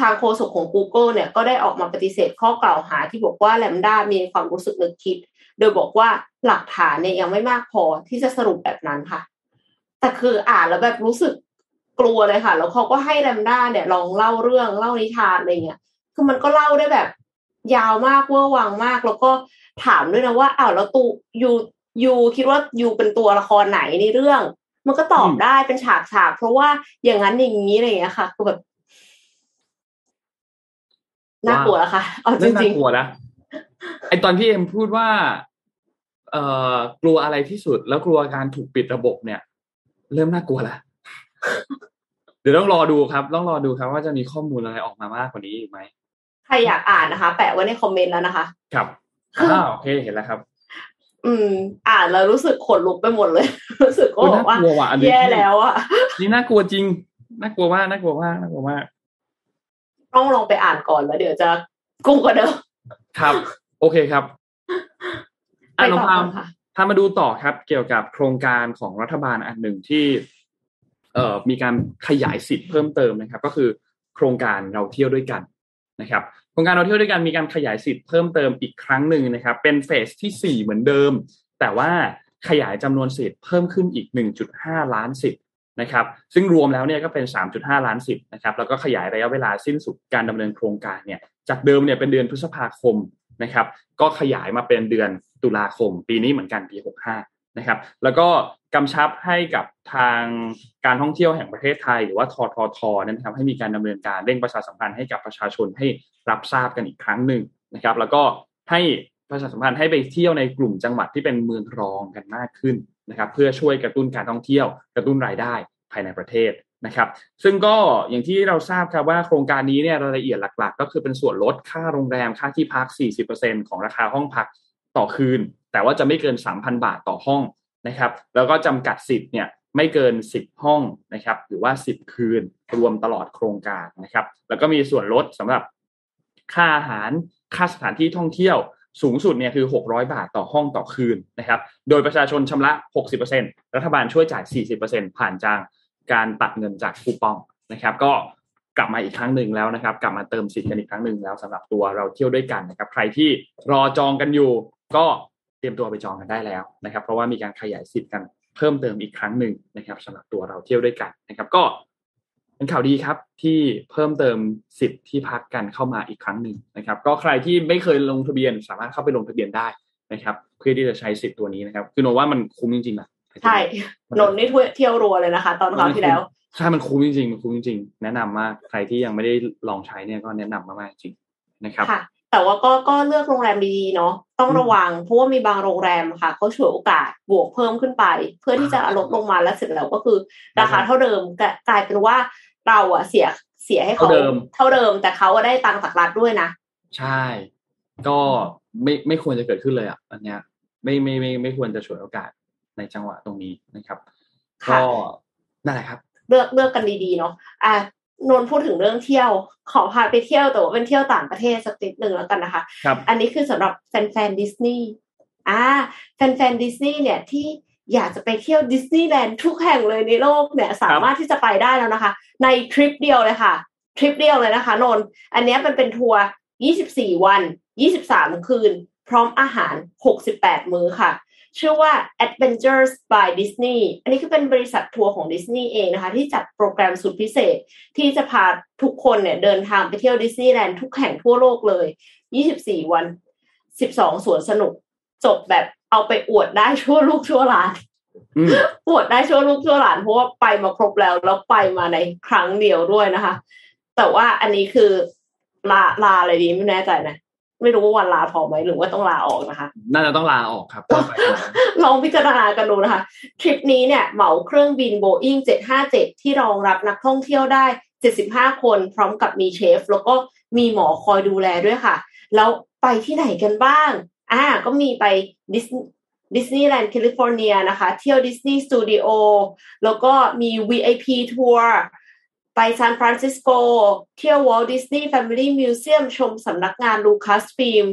ทางโฆษกของ Google เนี่ยก็ได้ออกมาปฏิเสธข้อกล่าวหาที่บอกว่า LaMDA มีความรู้สึกนึกคิด โดยบอกว่าหลักฐานเนี่ยยังไม่มากพอที่จะสรุปแบบนั้นค่ะ แต่คืออ่านแล้วแบบรู้สึกกลัวเลยค่ะ แล้วเขาก็ให้ LaMDA เนี่ยลองเล่าเรื่องเล่านิทานอะไรเงี้ย คือมันก็เล่าได้แบบ ยาวมากเวอร์วังมาก แล้วก็ถามด้วยนะว่าอ้าวแล้วตูยูยูคิดว่ายูเป็นตัวละครไหนในเรื่อง มันก็ตอบได้เป็นฉากฉากเพราะว่าอย่างนั้นอย่างนี้อะไรเงี้ยค่ะคือแบบน่ากลัวแล้วค่ะเอาจริงน่ากลัวนะไอตอนพี่เอ็มพูดว่า เอ่อกลัวอะไรที่สุด แล้วกลัวการถูกปิดระบบเนี่ย เริ่มน่ากลัวแล้วเดี๋ยวต้องรอดูครับ ต้องรอดูครับ ว่าจะมีข้อมูลอะไรออกมามากกว่านี้อีกไหมใครอยากอ่านนะคะ แปะไว้ในคอมเมนต์แล้วนะคะ ครับอ้าวโอเคเห็นแล้วครับ อืม อ่านแล้วรู้สึกขนลุกไปหมดเลย รู้สึกว่าแย่แล้วอะนี่น่ากลัวจริงน่ากลัวมากน่ากลัวมากน่ากลัวมากต้องลองไปอ่านก่อนแล้วเดี๋ยวจะกุ้งกว่าเดิมครับ โอเคครับอ่านองพามพามาดูต่อครับ เกี่ยวกับโครงการของรัฐบาลอันหนึ่งที่ เอ่อมีการขยายสิทธิ์เพิ่มเติมนะครับ ก็คือโครงการเราเที่ยวด้วยกันนะครับ โครงการเราเที่ยวด้วยกันมีการขยายสิทธิ์เพิ่มเติมอีกครั้งหนึ่งนะครับ เป็นเฟสที่สี่เหมือนเดิม แต่ว่าขยายจำนวนสิทธิ์เพิ่มขึ้นอีก 1.5 ล้านสิทธิ์นะครับ ซึ่งรวมแล้วเนี่ยก็เป็น 3.5 ล้านสิทธิ์นะครับ แล้วก็ขยายระยะเวลาสิ้นสุดการดำเนินโครงการเนี่ย จากเดิมเนี่ยเป็นเดือนพฤษภาคมนะครับ ก็ขยายมาเป็นเดือนตุลาคม ปีนี้เหมือนกันปี 65 นะครับ แล้วก็กำชับให้กับทางการท่องเที่ยวแห่งประเทศไทย หรือว่าทททนะครับให้มีการดำเนินการเร่งประชาสัมพันธ์ให้กับประชาชนให้รับทราบกันอีกครั้งหนึ่งนะครับ แล้วก็ให้ประชาสัมพันธ์ให้ไปเที่ยวในกลุ่มจังหวัดที่เป็นเมืองรองกันมากขึ้นนะครับ เพื่อช่วยกระตุ้นการท่องเที่ยว กระตุ้นรายได้ภายในประเทศนะครับ ซึ่งก็อย่างที่เราทราบครับว่าโครงการนี้เนี่ยรายละเอียดหลัก ๆ ก็คือเป็นส่วนลดค่าโรงแรมค่าที่พัก 40%ของราคาห้องพักต่อคืน แต่ว่าจะไม่เกิน 3,000 บาทต่อห้องนะครับ แล้วก็จำกัดสิทธิ์เนี่ยไม่เกิน 10 ห้องนะครับ หรือว่า 10 คืนรวมตลอดโครงการนะครับ แล้วก็มีส่วนลดสำหรับค่าอาหารค่าสถานที่ท่องเที่ยวสูงสุดเนี่ยคือ 600 บาทต่อห้องต่อคืนนะครับ โดยประชาชนชำระ 60%รัฐบาลช่วยจ่าย 40%ผ่านจางการตัดเงินจากคูปองนะครับ ก็กลับมาอีกครั้งหนึ่งแล้วนะครับ กลับมาเติมสิทธิ์กันอีกครั้งหนึ่งแล้วสำหรับตัวเราเที่ยวด้วยกันนะครับ ใครที่รอจองกันอยู่ ก็ เตรียมตัวไปจองกันได้แล้วนะครับ เพราะว่ามีการขยายสิทธิ์กันเพิ่มเติมอีกครั้งหนึ่งนะครับสำหรับตัวเราเที่ยวด้วยกันนะครับ ก็เป็นข่าวดีครับที่เพิ่มเติมสิทธิ์ที่พักกันเข้ามาอีกครั้งหนึ่งนะครับ ก็ใครที่ไม่เคยลงทะเบียนสามารถเข้าไปลงทะเบียนได้นะครับ เพื่อที่จะใช้สิทธิ์ตัวนี้นะครับ คือโนว่ามันคุ้มจริงๆนะใช่นนนี่เที่ยวรัวเลยนะคะ ตอนคราวที่แล้วใช่มันคุ้มจริงๆมันคุ้มจริงๆแนะนำมากใครที่ยังไม่ได้ลองใช้เนี่ยก็แนะนำมากๆจริงนะครับค่ะ แต่ว่าก็ก็เลือกโรงแรมดีๆเนาะต้องระวังเพราะว่ามีบางโรงแรมค่ะเขาฉวยโอกาสบวกเพิ่มขึ้นไป เพื่อที่จะลดลงมาแล้วเสร็จแล้วก็คือ ราคาเท่าเดิมกลายเป็นว่าเราอะเสียเสียให้เขาเท่าเดิมเท่าเดิมแต่เขาได้ตังค์จากรัฐด้วยนะ ใช่ ก็ไม่ไม่ควรจะเกิดขึ้นเลยอะอันเนี้ยไม่ไม่ไม่ไม่ควรจะฉวยโอกาสในจังหวะตรงนี้นะครับก็นั่นแหละครับ เลือกเลือกกันดีๆเนาะอ่า นนพูดถึงเรื่องเที่ยว ขอพาไปเที่ยวแต่ว่าเป็นเที่ยวต่างประเทศสักนิดหนึ่งแล้วกันนะคะครับอันนี้คือสำหรับแฟนๆดิสนีย์อ่าแฟนๆดิสนีย์เนี่ยที่อยากจะไปเที่ยวดิสนีย์แลนด์ทุกแห่งเลยในโลกเนี่ยสามารถที่จะไปได้แล้วนะคะ ในทริปเดียวเลยค่ะ ทริปเดียวเลยนะคะนนอันนี้มันเป็นทัวร์ 24 วัน 23 คืน พร้อมอาหาร 68 มื้อค่ะ ชื่อว่า Adventures by Disney อันนี้คือเป็นบริษัททัวร์ของดิสนีย์เองนะคะที่จัดโปรแกรมสุดพิเศษ ที่จะพาทุกคนเนี่ยเดินทางไปเที่ยวดิสนีย์แลนด์ทุกแห่งทั่วโลกเลย 24 วัน 12 สวนสนุก จบแบบเอาไปอวดได้ชั่วลูกชั่วหลานอวดได้ชั่วลูกชั่วหลานเพราะว่าไปมาครบแล้วแล้วไปมาในครั้งเดียวด้วยนะคะ แต่ว่าอันนี้คือลาลาอะไรดีไม่แน่ใจนะ ไม่รู้ว่าวันลาพอไหมหรือว่าต้องลาออกนะคะ น่าจะต้องลาออกครับลองพิจารณากันดูนะคะ ทริปนี้เนี่ยเหมาเครื่องบิน Boeing 757 ที่รองรับนักท่องเที่ยวได้ 75 คนพร้อมกับมีเชฟ แล้วก็มีหมอคอยดูแลด้วยค่ะ แล้วไปที่ไหนกันบ้าง อ่า ก็มีไปดิสดิสนีย์แลนด์แคลิฟอร์เนียนะคะ เที่ยวดิสนีย์สตูดิโอแล้วก็มี VIP ทัวร์ ไปซานฟรานซิสโก เที่ยว Walt Disney Family Museum ชมสำนักงาน Lucasfilm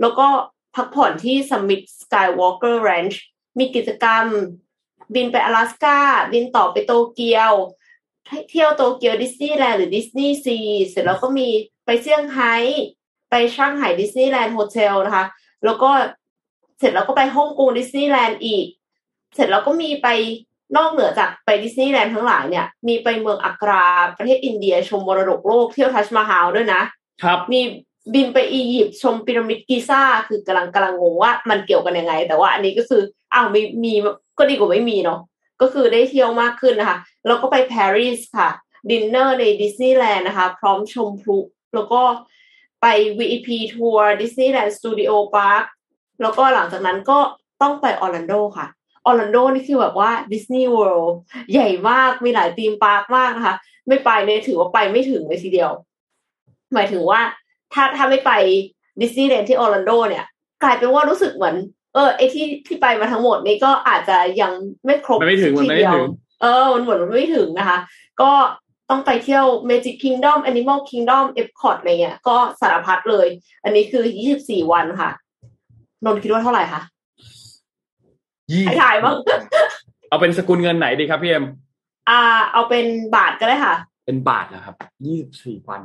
แล้วก็พักผ่อนที่ Summit Skywalker Ranch มีกิจกรรม บินไปอลาสกาบินต่อไปโตเกียว เที่ยวโตเกียวดิสนีย์แลนด์หรือดิสนีย์ซีเสร็จแล้วก็มีไปเซี่ยงไฮ้ไป Shanghai Disneyland Hotel นะคะ แล้วก็เสร็จแล้วก็ไปฮ่องกงดิสนีย์แลนด์อีก เสร็จแล้วก็มีไป นอกเหนือจากไปดิสนีย์แลนด์ทั้งหลายเนี่ย มีไปเมืองอักราประเทศอินเดียชมมรดกโลกเที่ยวทัชมาฮาลด้วยนะ ครับ มีบินไปอียิปต์ชมพีระมิดกิซ่า คือกำลังกำลังงงว่ามันเกี่ยวกันยังไง แต่ว่าอันนี้ก็คืออ้าวมีมีก็ดีกว่าไม่มีเนาะก็คือได้เที่ยวมากขึ้นนะคะ แล้วก็ไปปารีสค่ะ ดินเนอร์ในดิสนีย์แลนด์นะคะ พร้อมชมพลุแล้วก็ไป VIP ทัวร์ Disneyland Studio Park แล้วก็หลังจากนั้นก็ต้องไปออร์แลนโดค่ะ ออร์แลนโดนี่คือแบบว่าดิสนีย์เวิลด์ใหญ่มากมีหลาย theme park มากนะคะ ไม่ไปเนี่ยถือว่าไปไม่ถึงเลยทีเดียว หมายถึงว่าถ้าถ้าไม่ไปดิสนีย์แลนด์ที่ออร์แลนโดเนี่ย กลายเป็นว่ารู้สึกเหมือน เออไอ้ที่ที่ไปมาทั้งหมดนี้ก็อาจจะยังไม่ครบมันไม่ถึงมันทีไม่เดียวถึงเออมันเหมือนมันไม่ถึงนะคะ ก็ต้องไปเที่ยว Magic Kingdom Animal Kingdom Epcot อะไรเงี้ยก็สารพัดเลย อันนี้คือ 24 วันค่ะ นนท์คิดว่าเท่าไหร่คะ ยี่ให้ถ่ายบ้างเอาเป็นสกุลเงินไหนดีครับพี่เอ็มอ่า เอาเป็นบาทก็ได้ค่ะ เป็นบาทนะครับยี่สิบสี่วัน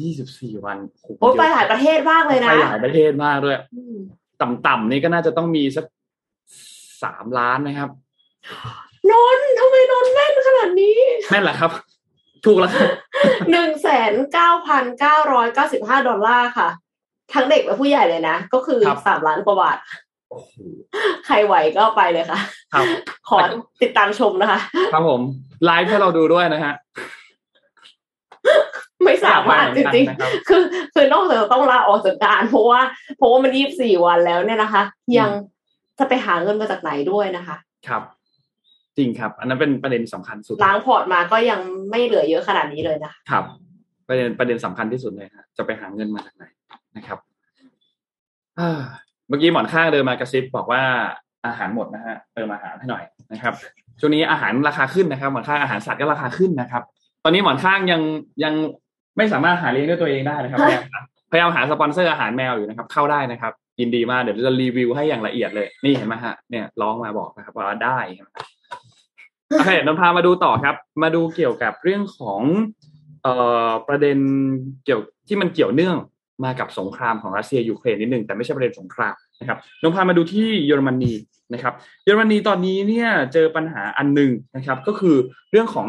ยี่สิบสี่วันโอ้โหโอ้ยเยไปอะหลายประเทศมากเลยนะไปหลายประเทศมากด้วยอืมต่ำๆนี่ก็น่าจะต้องมีสักสามล้านนะครับ นนท์ทำไมนนท์แม่นขนาดนี้แม่นแหละครับ ถูกแล้วครับหนึ่งแสนเก้าพันเก้าร้อยเก้าสิบห้าดอลลาร์ค่ะ ทั้งเด็กและผู้ใหญ่เลยนะ ก็คือครับสามล้านกว่าบาทโอ้โห ใครไหวก็ไปเลยค่ะครับขอติดตามชมนะคะ ครับผม ไลฟ์ให้เราดูด้วยนะฮะ ไม่สามารถจริงนะครับๆคือ คือนอกจากจะต้องลาออกจากการเพราะว่าเพราะว่ามันยี่สิบสี่วันแล้วเนี่ยนะคะ ยังจะไปหาเงินมาจากไหนด้วยนะคะ ครับ จริงครับ อันนั้นเป็นประเด็นสำคัญสุด ล้างพอร์ตมาก็ยังไม่เหลือเยอะขนาดนี้เลยนะคะครับ ประเด็นประเด็นสำคัญที่สุดเลยฮะจะไปหาเงินมาจากไหนนะครับอ่า เมื่อกี้หมอนข้างเดินมากระซิบบอกว่าอาหารหมดนะฮะเติมอาหารให้หน่อยนะครับช่วงนี้อาหารราคาขึ้นนะครับ หมอนข้างอาหารสัตว์ก็ราคาขึ้นนะครับ ตอนนี้หมอนข้างยังยังไม่สามารถหาเลี้ยงด้วยตัวเองได้นะครับพยายามหาพยายามหาสปอนเซอร์อาหารแมวอยู่นะครับ เข้าได้นะครับยินดีมากเดี๋ยวจะรีวิวให้อย่างละเอียดเลย นี่เห็นไหมฮะเนี่ยร้องมาบอกนะครับว่าได้เห็นไหมครับโอเคนนพามาดูต่อครับ มาดูเกี่ยวกับเรื่องของเอ่อประเด็นเกี่ยวที่มันเกี่ยวเนื่อง มากับสงครามของรัสเซียยูเครนนิดนึงแต่ไม่ใช่ประเด็นสงครามนะครับนนท์พามาดูที่เยอรมนีนะครับ เยอรมนีตอนนี้เนี่ยเจอปัญหาอันหนึ่งนะครับ ก็คือเรื่องของ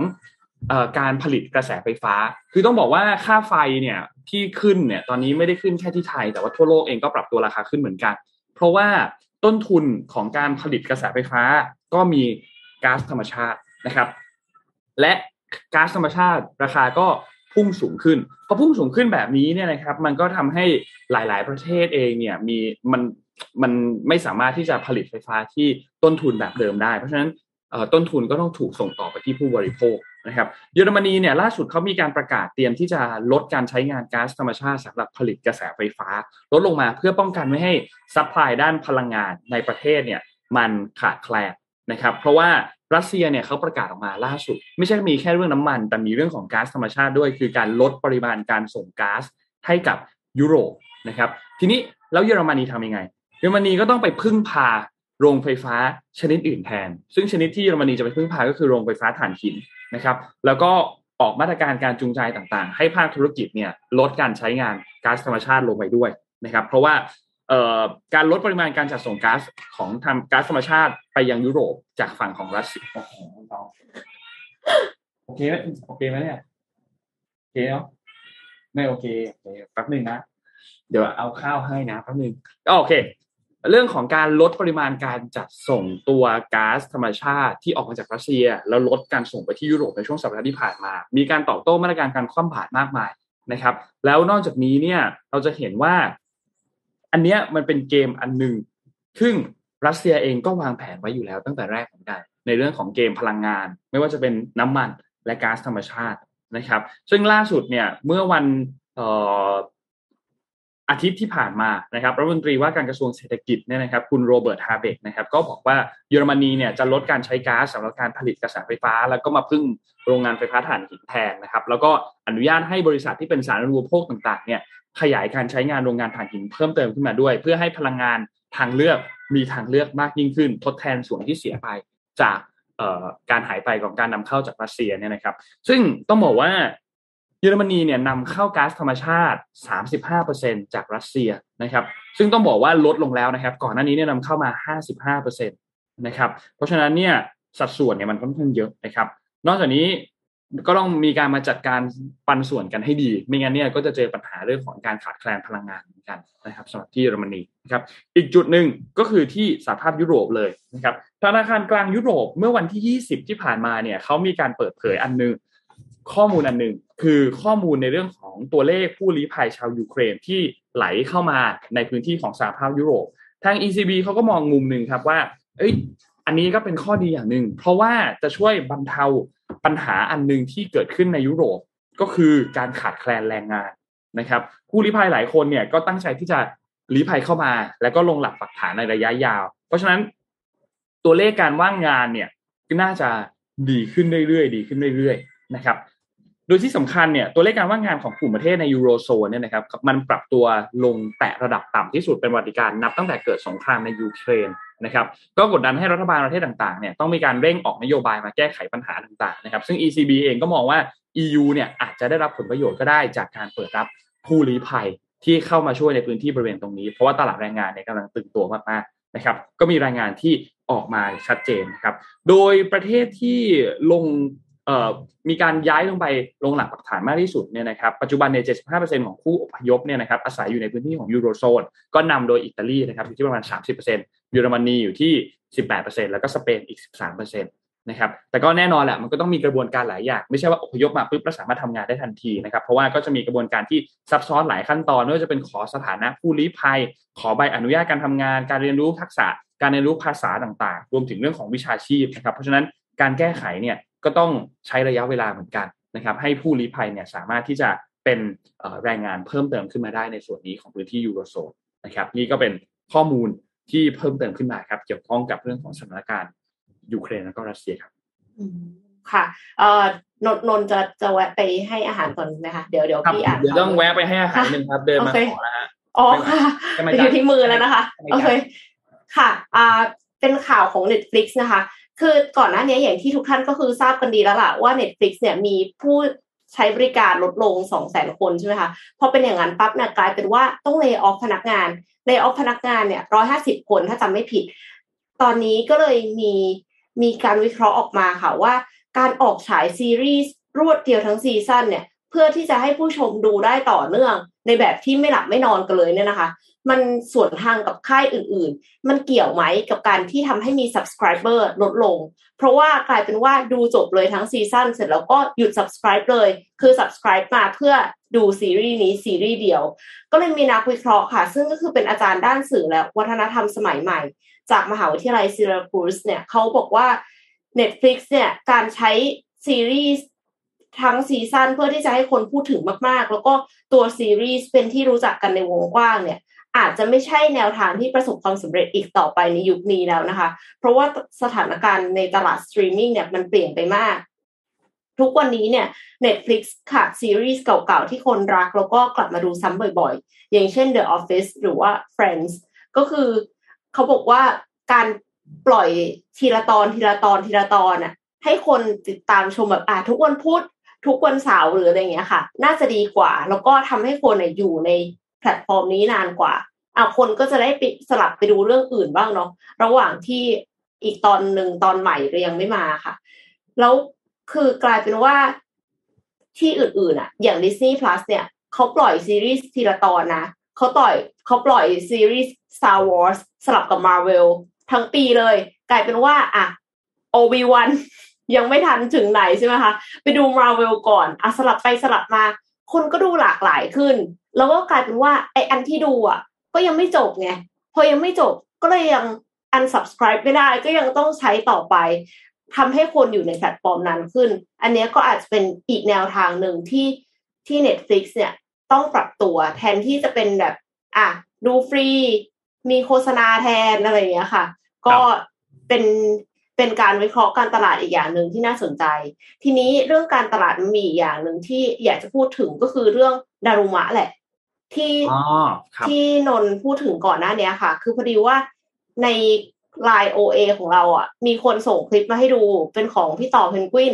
อการผลิตกระแสไฟฟ้า คือต้องบอกว่าค่าไฟเนี่ยที่ขึ้นเนี่ยตอนนี้ไม่ได้ขึ้นแค่ที่ไทย แต่ว่าทั่วโลกเองก็ปรับตัวราคาขึ้นเหมือนกัน เพราะว่าต้นทุนของการผลิตกระแสไฟฟ้า ก็มีก๊าซธรรมชาตินะครับ และก๊าซธรรมชาติราคาก็ พุ่งสูงขึ้นพอพุ่งสูงขึ้นแบบนี้เนี่ยนะครับ มันก็ทำให้หลาย ๆ ประเทศเองเนี่ยมีมันมันไม่สามารถที่จะผลิตไฟฟ้าที่ต้นทุนแบบเดิมได้ เพราะฉะนั้นต้นทุนก็ต้องถูกส่งต่อไปที่ผู้บริโภคนะครับเยอรมนีเนี่ยล่าสุดเขามีการประกาศเตรียมที่จะลดการใช้งานก๊าซธรรมชาติสำหรับผลิตกระแสไฟฟ้า ลดลงมาเพื่อป้องกันไม่ให้ซัพพลายด้านพลังงานในประเทศเนี่ยมันขาดแคลนนะครับเพราะว่า รัสเซียเนี่ยเขาประกาศออกมาล่าสุด ไม่ใช่มีแค่เรื่องน้ำมัน แต่มีเรื่องของก๊าซธรรมชาติด้วย คือการลดปริมาณการส่งก๊าซให้กับยุโรปนะครับ ทีนี้แล้วเยอรมนีทำยังไง เยอรมนีก็ต้องไปพึ่งพาโรงไฟฟ้าชนิดอื่นแทน ซึ่งชนิดที่เยอรมนีจะไปพึ่งพาก็คือโรงไฟฟ้าถ่านหินนะครับ แล้วก็ออกมาตรการการจูงใจต่างๆ ให้ภาคธุรกิจเนี่ยลดการใช้งานก๊าซธรรมชาติลงไปด้วยนะครับ เพราะว่า การลดปริมาณการจัดส่งก๊าซของทำก๊าซธรรมชาติไปยังยุโรปจากฝั่งของรัสเซียโอเคไหมโอเคไหมเนี่ยโอเคเนาะไม่โอเคโอเคแป๊บหนึ่งนะเดี๋ยวเอาข้าวให้นะแป๊บหนึ่งโอเค เรื่องของการลดปริมาณการจัดส่งตัวก๊าซธรรมชาติที่ออกมาจากรัสเซีย แล้วลดการส่งไปที่ยุโรปในช่วงสัปดาห์ที่ผ่านมา มีการตอบโต้มาตรการการคว่ำบาตรมากมายนะครับ แล้วนอกจากนี้เนี่ยเราจะเห็นว่า อันเนี้ยมันเป็นเกมอันหนึ่งซึ่งรัสเซียเองก็วางแผนไว้อยู่แล้วตั้งแต่แรกเหมือนกันในเรื่องของเกมพลังงาน ไม่ว่าจะเป็นน้ำมันและก๊าซธรรมชาตินะครับ ซึ่งล่าสุดเนี่ยเมื่อวัน อาทิตย์ที่ผ่านมานะครับรัฐมนตรีว่าการกระทรวงเศรษฐกิจเนี่ยนะครับคุณโรเบิร์ตฮาเบกนะครับก็บอกว่าเยอรมนีเนี่ยจะลดการใช้ก๊าซสำหรับการผลิตกระแสไฟฟ้า แล้วก็มาพึ่งโรงงานไฟฟ้าถ่านหินแทนนะครับแล้วก็อนุญาตให้บริษัทที่เป็นสารอุปโภคต่างๆเนี่ยขยายการใช้งานโรงงานถ่านหินเพิ่มเติมขึ้นมาด้วย เพื่อให้พลังงานทางเลือกมีทางเลือกมากยิ่งขึ้น ทดแทนส่วนที่เสียไปจากการหายไปของการนำเข้าจากรัสเซียเนี่ยนะครับ ซึ่งต้องบอกว่า เยอรมนีเนี่ยนำเข้าก๊าซธรรมชาติ 35%จากรัสเซียนะครับ ซึ่งต้องบอกว่าลดลงแล้วนะครับ ก่อนหน้านี้เนี่ยนำเข้ามา 55%นะครับ เพราะฉะนั้นเนี่ยสัดส่วนเนี่ยมันค่อนข้างเยอะนะครับ นอกจากนี้ก็ต้องมีการมาจัดการปันส่วนกันให้ดี ไม่งั้นเนี่ยก็จะเจอปัญหาเรื่องของการขาดแคลนพลังงานเหมือนกันนะครับสำหรับที่เยอรมนีนะครับ อีกจุดหนึ่งก็คือที่สหภาพยุโรปเลยนะครับธนาคารกลางยุโรปเมื่อวันที่ 20 ที่ผ่านมาเนี่ยเขามีการเปิดเผยอันนึง ข้อมูลอันหนึ่งคือข้อมูลในเรื่องของตัวเลขผู้ลี้ภัยชาวยูเครนที่ไหลเข้ามาในพื้นที่ของสหภาพยุโรป ทาง ECB เขาก็มองมุมหนึ่งครับว่า เอ้ย อันนี้ก็เป็นข้อดีอย่างหนึ่งเพราะว่าจะช่วยบรรเทาปัญหาอันหนึ่งที่เกิดขึ้นในยุโรปก็คือการขาดแคลนแรงงานนะครับ ผู้ลี้ภัยหลายคนเนี่ยก็ตั้งใจที่จะลี้ภัยเข้ามา แล้วก็ลงหลักปักฐานในระยะยาว เพราะฉะนั้นตัวเลขการว่างงานเนี่ยน่าจะดีขึ้นเรื่อยๆ ดีขึ้นเรื่อยๆนะครับ ดยที่สำคัญเนี่ยตัวเลขการว่างงานของกลุ่มประเทศในยูโรโซนเนี่ยนะครับมันปรับตัวลงแตะระดับต่ำที่สุดเป็นวัติการนับตั้งแต่เกิดสงครามในยูเครนนะครับก็กดดันให้รัฐบาลประเทศต่างๆเนี่ยต้องมีการเร่งออกนโยบายมาแก้ไขปัญหาต่างๆนะครับซึ่ง ECB เองก็มองว่า EU เนี่ยอาจจะได้รับผลประโยชน์ก็ได้จากการเปิดรับผู้ลี้ภัยที่เข้ามาช่วยในพื้นที่บริเวณตรงนี้ เพราะว่าตลาดแรงงานเนี่ยกำลังตึงตัวมากๆนะครับก็มีรายงานที่ออกมาชัดเจนครับโดยประเทศที่ลง มีการย้ายลงไปลงหลักปักฐานมากที่สุดเนี่ยนะครับปัจจุบันเนี่ย75%ของผู้อพยพเนี่ยนะครับอาศัยอยู่ในพื้นที่ของยูโรโซนก็นำโดยอิตาลีนะครับอยู่ที่ประมาณ 30%เยอรมนีอยู่ที่ 18%แล้วก็สเปนอีก 13%นะครับแต่ก็แน่นอนแหละมันก็ต้องมีกระบวนการหลายอย่างไม่ใช่ว่าอพยพมาปุ๊บแล้วสามารถทำงานได้ทันทีนะครับเพราะว่าก็จะมีกระบวนการที่ซับซ้อนหลายขั้นตอนไม่ว่าจะเป็นขอสถานะผู้ลี้ภัย ขอใบอนุญาตการทำงาน การเรียนรู้ทักษะ การเรียนรู้ภาษาต่างๆ รวมถึงเรื่องของวิชาชีพนะครับเพราะฉะนั้นการแก้ไขเนี่ย ก็ต้องใช้ระยะเวลาเหมือนกันนะครับ ให้ผู้ลี้ภัยเนี่ยสามารถที่จะเป็นแรงงานเพิ่มเติมขึ้นมาได้ในส่วนนี้ของพื้นที่ยูโรโซนนะครับ นี่ก็เป็นข้อมูลที่เพิ่มเติมขึ้นมาครับ เกี่ยวข้องกับเรื่องของสถานการณ์ยูเครนและก็รัสเซียครับค่ะเอ่อนนนจะจะแวะไปให้อาหารก่อนไหมคะเดี๋ยวเดี๋ยวพี่อ่านเดี๋ยวต้องแวะไปให้อาหารหนึ่งครับเดินมาขอแล้วฮะอ๋อค่ะอยู่ที่มือแล้วนะคะโอเคค่ะอ่าเป็นข่าวของ Netflix นะคะ คือก่อนหน้านี้อย่างที่ทุกท่านก็คือทราบกันดีแล้วล่ะว่า Netflix เนี่ยมีผู้ใช้บริการลดลงสองแสนคนใช่ไหมคะพอเป็นอย่างนั้นปั๊บเนี่ยกลายเป็นว่าต้องเลิกออฟพนักงานเลิกออฟพนักงานเนี่ยร้อยห้าสิบคนถ้าจำไม่ผิด ตอนนี้ก็เลยมีมีการวิเคราะห์ออกมาค่ะว่า การออกฉายซีรีส์รวดเดียวทั้งซีซั่นเนี่ย เพื่อที่จะให้ผู้ชมดูได้ต่อเนื่อง ในแบบที่ไม่หลับไม่นอนกันเลยเนี่ยนะคะ มันส่วนทางกับค่ายอื่นๆ มันเกี่ยวไหมกับการที่ทำให้มี subscriber ลดลง เพราะว่ากลายเป็นว่าดูจบเลยทั้งซีซั่นเสร็จแล้วก็หยุด subscribe เลย คือ subscribe มาเพื่อดูซีรีส์นี้ซีรีส์เดียว ก็เลยมีนักวิเคราะห์ค่ะ ซึ่งก็คือเป็นอาจารย์ด้านสื่อและวัฒนธรรมสมัยใหม่ จากมหาวิทยาลัยซิราคูสเนี่ยเขาบอกว่า Netflix เนี่ยการใช้ซีรีส์ทั้งซีซั่นเพื่อที่จะให้คนพูดถึงมากๆ แล้วก็ตัวซีรีส์เป็นที่รู้จักกันในวงกว้างเนี่ย อาจจะไม่ใช่แนวทางที่ประสบความสำเร็จอีกต่อไปในยุคนี้แล้วนะคะ เพราะว่าสถานการณ์ในตลาดสตรีมมิ่งเนี่ยมันเปลี่ยนไปมาก ทุกวันนี้เนี่ย Netflix ขาดซีรีส์เก่าๆ ที่คนรักแล้วก็กลับมาดูซ้ำบ่อยๆ อย่างเช่น The Office หรือว่า Friends ก็คือเขาบอกว่าการปล่อยทีละตอนทีละตอนทีละตอนน่ะให้คนติดตามชมแบบอ่าทุกวันพุธทุกวันเสาร์หรืออะไรเงี้ยค่ะ น่าจะดีกว่า แล้วก็ทำให้คนอยู่ใน แพลตฟอร์มนี้นานกว่าอะคนก็จะได้ไปสลับไปดูเรื่องอื่นบ้างเนาะระหว่างที่อีกตอนหนึ่งตอนใหม่เรายังไม่มาค่ะ แล้วคือกลายเป็นว่าที่อื่นๆอะ อย่าง Disney Plus เนี่ยเขาปล่อยซีรีส์ทีละตอนนะเขาต่อยเขาปล่อยซีรีส์ Star Wars สลับกับ Marvel ทั้งปีเลย กลายเป็นว่าอะ Obi-Wan ยังไม่ทันถึงไหนใช่ไหมคะ ไปดู Marvel ก่อนอะสลับไปสลับมา คนก็ดูหลากหลายขึ้น แล้วก็กลายเป็นว่าไออันที่ดูอะ ก็ยังไม่จบไงพอยังไม่จบก็เลยยัง unsubscribe ไม่ได้ก็ยังต้องใช้ต่อไปทำให้คนอยู่ในแพลตฟอร์มนั้นขึ้น อันนี้ก็อาจจะเป็นอีกแนวทางหนึ่งที่ที่ Netflix เนี่ยต้องปรับตัวแทนที่จะเป็นแบบ อะ ดูฟรี มีโฆษณาแทนอะไรอย่างเงี้ยค่ะ ก็เป็น เป็นการวิเคราะห์การตลาดอีกอย่างหนึ่งที่น่าสนใจ ทีนี้เรื่องการตลาดมันมีอีกอย่างหนึ่งที่อยากจะพูดถึงก็คือเรื่องดารุมะแหละ ที่ที่นนพูดถึงก่อนหน้านี้ค่ะ คือพอดีว่าในไลน์โอเอของเราอะ มีคนส่งคลิปมาให้ดูเป็นของพี่ต่อเพนกวิน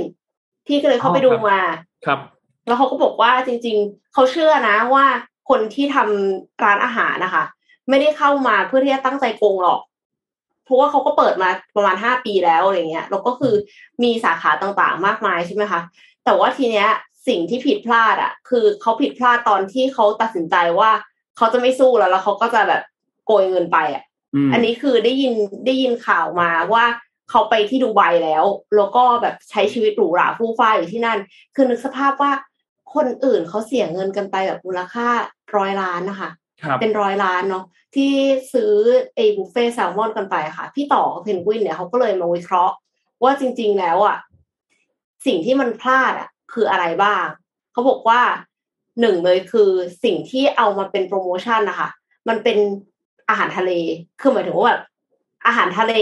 พี่ก็เลยเข้าไปดูมาครับ แล้วเขาก็บอกว่าจริง ๆเขาเชื่อนะว่าคนที่ทำร้านอาหารนะคะ ไม่ได้เข้ามาเพื่อที่จะตั้งใจโกงหรอก เพราะว่าเขาก็เปิดมาประมาณห้าปีแล้วอะไรเงี้ยแล้วก็คือมีสาขาต่างๆ มากมายใช่ไหมคะแต่ว่าทีเนี้ยสิ่งที่ผิดพลาดอะ คือเขาผิดพลาดตอนที่เขาตัดสินใจว่าเขาจะไม่สู้แล้วแล้วเขาก็จะแบบโกยเงินไปอะ อันนี้คือได้ยินได้ยินข่าวมาว่าเขาไปที่ดูไบแล้ว แล้วก็แบบใช้ชีวิตหรูหราฟู่ฟ้าอยู่ที่นั่น คือนึกสภาพว่าคนอื่นเขาเสียเงินกันไปแบบมูลค่าร้อยล้านนะคะ เป็นร้อยล้านเนาะที่ซื้อไอ้บุฟเฟ่แซลมอนกันไปค่ะ พี่ต่อเพนกวินเนี่ยเขาก็เลยมาวิเคราะห์ ว่าจริง ๆ แล้วอะสิ่งที่มันพลาดอะ คืออะไรบ้างเขาบอกว่าหนึ่งเลยคือสิ่งที่เอามาเป็นโปรโมชั่นนะคะมันเป็นอาหารทะเล คือหมายถึงว่าแบบอาหารทะเล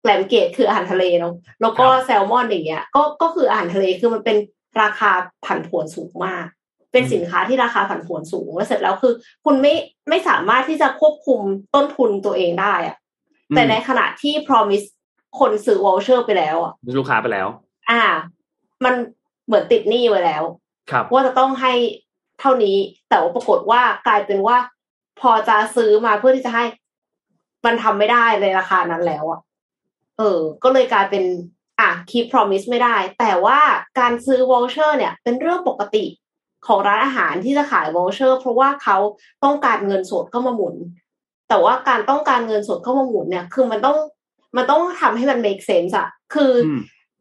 แกลมเกตคืออาหารทะเลเนาะแล้วก็แซลมอนอย่างเงี้ยก็ก็คืออาหารทะเลคือมันเป็นราคาผันผวนสูงมาก เป็นสินค้าที่ราคาผันผวนสูงแล้วเสร็จแล้วคือ คุณไม่ไม่สามารถที่จะควบคุมต้นทุนตัวเองได้อะแต่ในขณะที่ promise คนซื้อวอลเชอร์ไปแล้วอะลูกค้าไปแล้ว อ่า มันเหมือนติดหนี้ไว้แล้วครับว่าจะต้องให้เท่านี้ แต่ว่าปรากฏว่ากลายเป็นว่า พอจะซื้อมาเพื่อที่จะให้ มันทำไม่ได้ในราคานั้นแล้วอะเออ ก็เลยกลายเป็น อะ keep promise ไม่ได้ แต่ว่าการซื้อ voucher เนี่ย เป็นเรื่องปกติ ของร้านอาหารที่จะขาย voucher เพราะว่าเขาต้องการเงินสดเข้ามาหมุน แต่ว่าการต้องการเงินสดเข้ามาหมุนเนี่ย คือมันต้องมันต้องทำให้มัน make sense อะคือ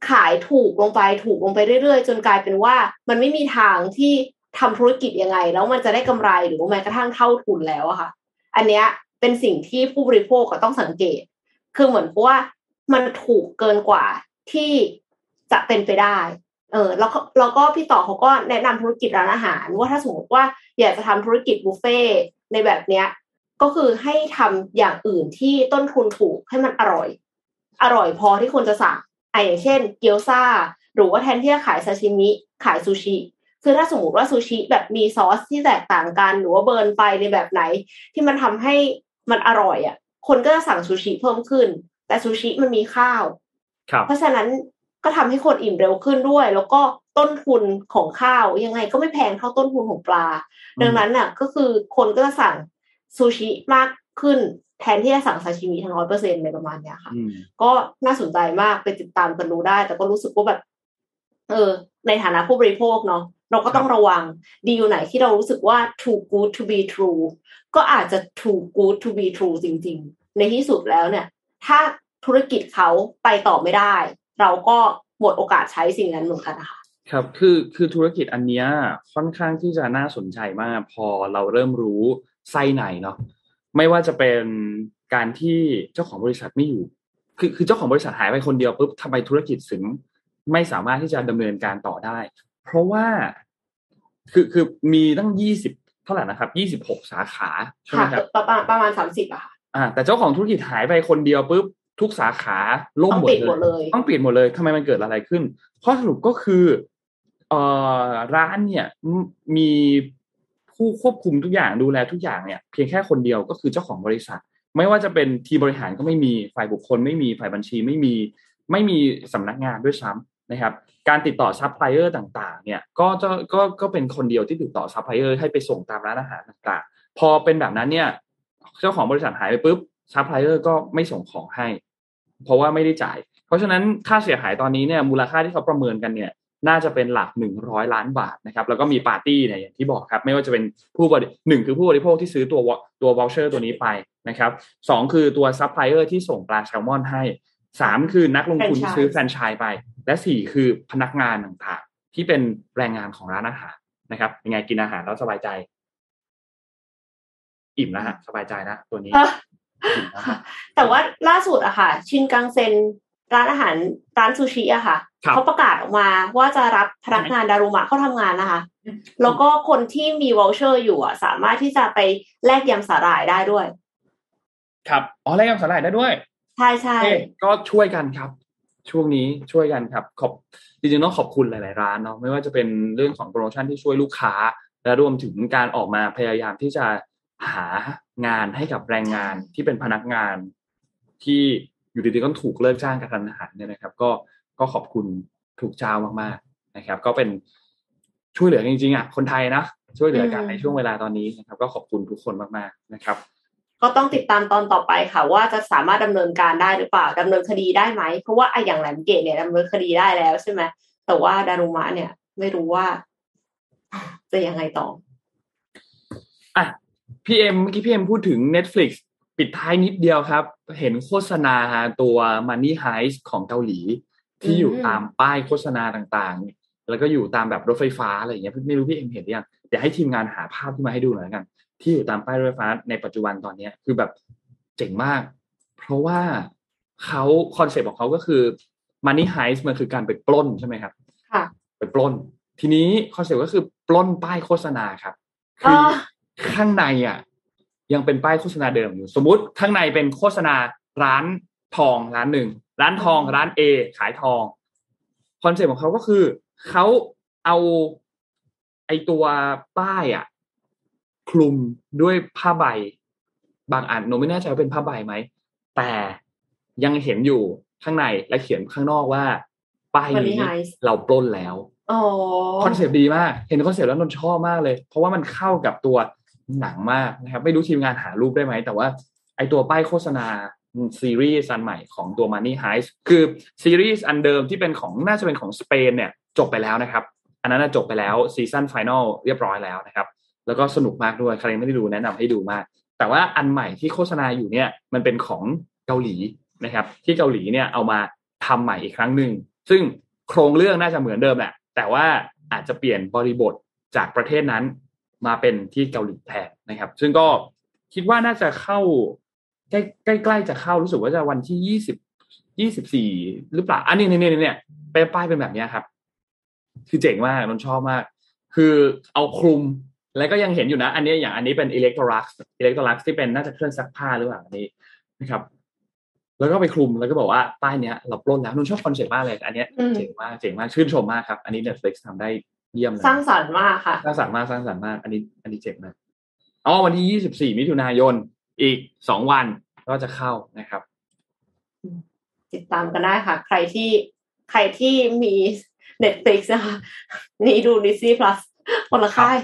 ขายถูกลงไปถูกลงไปเรื่อยๆ จนกลายเป็นว่ามันไม่มีทางที่ทำธุรกิจยังไง แล้วมันจะได้กำไรหรือแม้กระทั่งเท่าทุนแล้วอะค่ะ อันเนี้ยเป็นสิ่งที่ผู้บริโภคก็ต้องสังเกต คือเหมือนเพราะว่ามันถูกเกินกว่าที่จะเป็นไปได้ เออแล้วแล้วก็พี่ต่อเขาก็แนะนำธุรกิจร้านอาหาร ว่าถ้าสมมติว่าอยากจะทำธุรกิจบุฟเฟ่ในแบบเนี้ย ก็คือให้ทำอย่างอื่นที่ต้นทุนถูกให้มันอร่อย อร่อยพอที่คนจะสั่งไอ้อย่างเช่น เกี๊ยวซ่า หรือว่าแทนที่จะขายซาชิมิขายซูชิคือถ้าสมมติว่าซูชิแบบมีซอสที่แตกต่างกันหรือว่า burn ไฟในแบบไหน ที่มันทำให้มันอร่อยอะ คนก็จะสั่งซูชิเพิ่มขึ้น แต่ซูชิมันมีข้าว เพราะฉะนั้น ก็ทำให้คนอิ่มเร็วขึ้นด้วย แล้วก็ต้นทุนของข้าวยังไงก็ไม่แพงเท่าต้นทุนของปลา ดังนั้นน่ะ ก็คือคนก็จะสั่งซูชิมากขึ้นแทนที่จะสั่งซาชิมิทั้งร้อยเปอร์เซ็นต์ในประมาณเนี้ยค่ะ ก็น่าสนใจมากไปติดตามกันดูได้ แต่ก็รู้สึกว่าแบบ เออ ในฐานะผู้บริโภคเนาะเราก็ต้องระวังดีลไหนที่เรารู้สึกว่า too good to be true ก็อาจจะ too good to be true จริง ๆ ในที่สุดแล้วเนี่ย ถ้าธุรกิจเขาไปต่อไม่ได้ เราก็หมดโอกาสใช้สิ่งนั้นเหมือนกันนะคะครับคือคือธุรกิจอันนี้ค่อนข้างที่จะน่าสนใจมาก พอเราเริ่มรู้ไส้ในเนาะไม่ว่าจะเป็นการที่เจ้าของบริษัทไม่อยู่ คือคือเจ้าของบริษัทหายไปคนเดียวปุ๊บทำไมธุรกิจถึงไม่สามารถที่จะดำเนินการต่อได้ เพราะว่าคือคือมีตั้งยี่สิบเท่าไหร่นะครับยี่สิบหกสาขาใช่ไหมครับประมาณประมาณสามสิบอะค่ะอ่าแต่เจ้าของธุรกิจหายไปคนเดียวปุ๊บ ทุกสาขาล่มหมดเลย ต้องปิดหมดเลยทำไมมันเกิดอะไรขึ้นข้อสรุปก็คือเอ่อร้านเนี่ยมีผู้ควบคุมทุกอย่างดูแลทุกอย่างเนี่ย เพียงแค่คนเดียวก็คือเจ้าของบริษัท ไม่ว่าจะเป็นทีมบริหารก็ไม่มีฝ่ายบุคคล ไม่มีฝ่ายบัญชีไม่มีไม่มีสำนักงานด้วยซ้ำนะครับ การติดต่อซัพพลายเออร์ต่าง ๆ เนี่ยก็จะก็ก็เป็นคนเดียวที่ติดต่อซัพพลายเออร์ให้ไปส่งตามร้านอาหารต่างๆ พอเป็นแบบนั้นเนี่ย เจ้าของบริษัทหายไปปุ๊บซัพพลายเออร์ก็ไม่ส่งของให้ เพราะว่าไม่ได้จ่าย เพราะฉะนั้นค่าเสียหายตอนนี้เนี่ยมูลค่าที่เขาประเมินกันเนี่ยน่าจะเป็นหลักหนึ่งร้อยล้านบาทนะครับแล้วก็มีปาร์ตี้เนี่ยอย่างที่บอกครับ ไม่ว่าจะเป็นผู้บริหนึ่งคือผู้บริโภคที่ซื้อตัวตัว voucher ตัวนี้ไปนะครับสองคือตัวซัพพลายเออร์ที่ส่งปลาแซลมอนให้สามคือนักลงทุนที่ซื้อแฟรนไชส์ไป และสี่คือพนักงานต่างๆ ที่เป็นแรงงานของร้านอาหารนะครับยังไงกินอาหารแล้วสบายใจ อิ่มแล้วฮะสบายใจนะตัวนี้เอออิ่ม แล้วฮะแต่ว่าล่าสุดอะค่ะ ชินกังเซ็นร้านอาหารร้านซูชิอะค่ะครับเขาประกาศออกมาว่าจะรับพนักงานดารุมะเข้าทำงานนะคะ แล้วก็คนที่มี voucher อยู่อะสามารถที่จะไปแลกยำสาหร่ายได้ด้วย ครับอ๋อแลกยำสาหร่ายได้ด้วยใช่ใช่เอ๊ะก็ช่วยกันครับ ช่วงนี้ช่วยกันครับ ขอบจริงๆต้องขอบคุณหลาย ๆ ร้านเนาะไม่ว่าจะเป็นเรื่องของโปรโมชั่นที่ช่วยลูกค้าและรวมถึงการออกมาพยายามที่จะ หางานให้กับแรงงานที่เป็นพนักงานที่อยู่ดีๆก็ถูกเลิกจ้างกระทันหันเนี่ยนะครับ ก็ก็ขอบคุณทุกเจ้ามากๆนะครับ ก็เป็นช่วยเหลือจริงๆอะคนไทยนะช่วยเหลือกันในช่วงเวลาตอนนี้นะครับ ก็ขอบคุณทุกคนมากๆนะครับ ก็ต้องติดตามตอนต่อไปค่ะ ว่าจะสามารถดำเนินการได้หรือเปล่าดำเนินคดีได้ไหมเพราะว่าไอ้อย่างแหลมเกตเนี่ยดำเนินคดีได้แล้วใช่ไหมแต่ว่าดารุมะเนี่ย ไม่รู้ว่าจะยังไงต่ออะ พี่เอ็มเมื่อกี้พี่เอ็มพูดถึง Netflix ปิดท้ายนิดเดียวครับ เห็นโฆษณาตัว Money Heist ของเกาหลี ที่อยู่อืมตามป้ายโฆษณาต่างๆ แล้วก็อยู่ตามแบบรถไฟฟ้าอะไรอย่างเงี้ยไม่รู้พี่เอ็มเห็นหรือยังเดี๋ยวให้ทีมงานหาภาพที่มาให้ดูหน่อยละกันที่อยู่ตามป้ายรถไฟฟ้าในปัจจุบันตอนเนี้ยคือแบบเจ๋งมาก เพราะว่าเขาคอนเซปต์ของเขาก็คือ Money Heist มันคือการไปปล้นใช่ไหมครับค่ะไปปล้น ทีนี้ concept ก็คือปล้นป้ายโฆษณาครับ คือออ ข้างในอะ ยังเป็นป้ายโฆษณาเดิมอยู่ สมมุติข้างในเป็นโฆษณาร้านทองร้านหนึ่งร้านทองร้าน A ขายทอง concept ของเขาก็คือเขาเอาไอตัวป้ายอะ คลุมด้วยผ้าใบ บางอันหนูไม่แน่ใจว่าเป็นผ้าใบไหมแต่ยังเห็นอยู่ข้างในและเขียนข้างนอกว่า ป้าย Money นี้ Heist เราปล้นแล้วอ๋อ concept ดีมาก เห็น concept แล้วนนท์ชอบมากเลย เพราะว่ามันเข้ากับตัว หนังมากนะครับ ไม่รู้ทีมงานหารูปได้ไหม แต่ว่าไอตัวป้ายโฆษณาซีรีส์อันใหม่ของตัว Money Heist คือซีรีส์อันเดิมที่เป็นของน่าจะเป็นของสเปนเนี่ยจบไปแล้วนะครับ อันนั้นจบไปแล้ว season final เรียบร้อยแล้วนะครับ แล้วก็สนุกมากด้วยใครไม่ได้ดูแนะนำให้ดูมาก แต่ว่าอันใหม่ที่โฆษณาอยู่เนี่ยมันเป็นของเกาหลีนะครับ ที่เกาหลีเนี่ยเอามาทำใหม่อีกครั้งหนึ่งซึ่งโครงเรื่องน่าจะเหมือนเดิมแหละแต่ว่าอาจจะเปลี่ยนบริบทจากประเทศนั้น มาเป็นที่เกาหลีแทนนะครับ ซึ่งก็คิดว่าน่าจะเข้าใกล้ใกล้ใกล้จะเข้ารู้สึกว่าจะวันที่ยี่สิบยี่สิบสี่หรือเปล่าอันนี้เนี่ยเนี่ยเนี่ยเป็นป้ายเป็นแบบเนี้ยครับ คือเจ๋งมากนนท์ชอบมาก คือเอาคลุมแล้วก็ยังเห็นอยู่นะ อันนี้อย่างอันนี้เป็น Electrolux Electrolux ที่เป็นน่าจะเครื่องซักผ้าหรือเปล่าอันนี้นะครับ แล้วก็ไปคลุมแล้วก็บอกว่าป้ายเนี้ยเราปล้นแล้วนนท์ชอบ concept มากเลย อันเนี้ยอืมเจ๋งมากเจ๋งมากชื่นชมมากครับ อันนี้ Netflix ทำได้ เยี่ยมเลยสร้างสรรค์มากค่ะ สร้างสรรค์มากสร้างสรรค์มาก อันนี้ อันนี้เจ๋งมากอ๋อวันที่24มิถุนายนอีกสองวันก็จะเข้านะครับ ติดตามกันได้ค่ะ ใครที่ใครที่มี Netflix นะคะนี่ดู Disney Plus คนละค่าย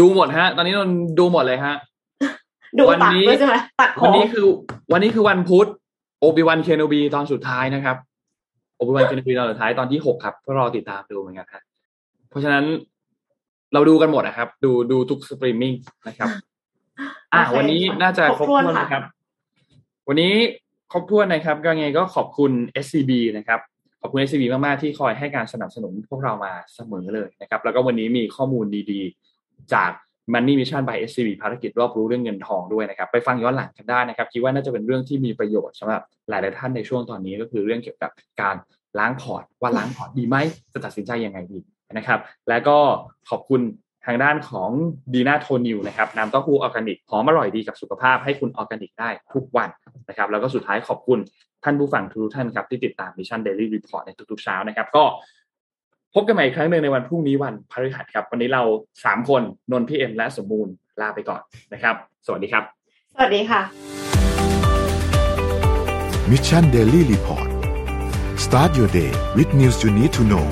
ดูหมดฮะ ตอนนี้นนท์ดูหมดเลยฮะ ดูวันตัดนี้ด้วยใช่ไหมตัดขวัอนงนี้คือ วันนี้คือวันพุธ Obi-Wan Kenobi ตอนสุดท้ายนะครับ Obi-Wan Kenobi ตอนสุดท้ายตอนที่หกครับก็รอติดตามดูเหมือนกันฮะ เพราะฉะนั้นเราดูกันหมดนะครับ ดูดูทุกสตรีมมิ่งนะครับ อะโอเควันนี้น่าจะครบถ้วนครบถ้วนค่ะนะครับ วันนี้ครบถ้วนนะครับ ก็ไงก็ขอบคุณ SCB นะครับขอบคุณ SCB มากๆที่คอยให้การสนับสนุนพวกเรามาเสมอเลยนะครับ แล้วก็วันนี้มีข้อมูลดีๆ จาก Money Mission by SCB ภารกิจรอบรู้เรื่องเงินทองด้วยนะครับ ไปฟังย้อนหลังกันได้นะครับ คิดว่าน่าจะเป็นเรื่องที่มีประโยชน์สำหรับหลายๆท่านในช่วงตอนนี้ก็คือเรื่องเกี่ยวกับการล้างพอร์ตว่าล้างพอร์ตดีไหมจะตัดสินใจยังไงดี นะครับ แล้วก็ขอบคุณทางด้านของดีน่าโทนิวนะครับน้ำเต้าหู้ออร์แกนิกหอมอร่อยดีกับสุขภาพให้คุณออร์แกนิกได้ทุกวันนะครับ แล้วก็สุดท้ายขอบคุณท่านผู้ฟังทุกท่านครับที่ติดตาม Mission Daily Report ในทุกๆเช้านะครับ ก็พบกันใหม่อีกครั้งหนึ่งในวันพรุ่งนี้วันพฤหัสครับ วันนี้เราสามคนนนท์พี่เอ็มและสมบูรณ์ลาไปก่อนนะครับ สวัสดีครับ สวัสดีค่ะ Mission Daily Report start your day with news you need to know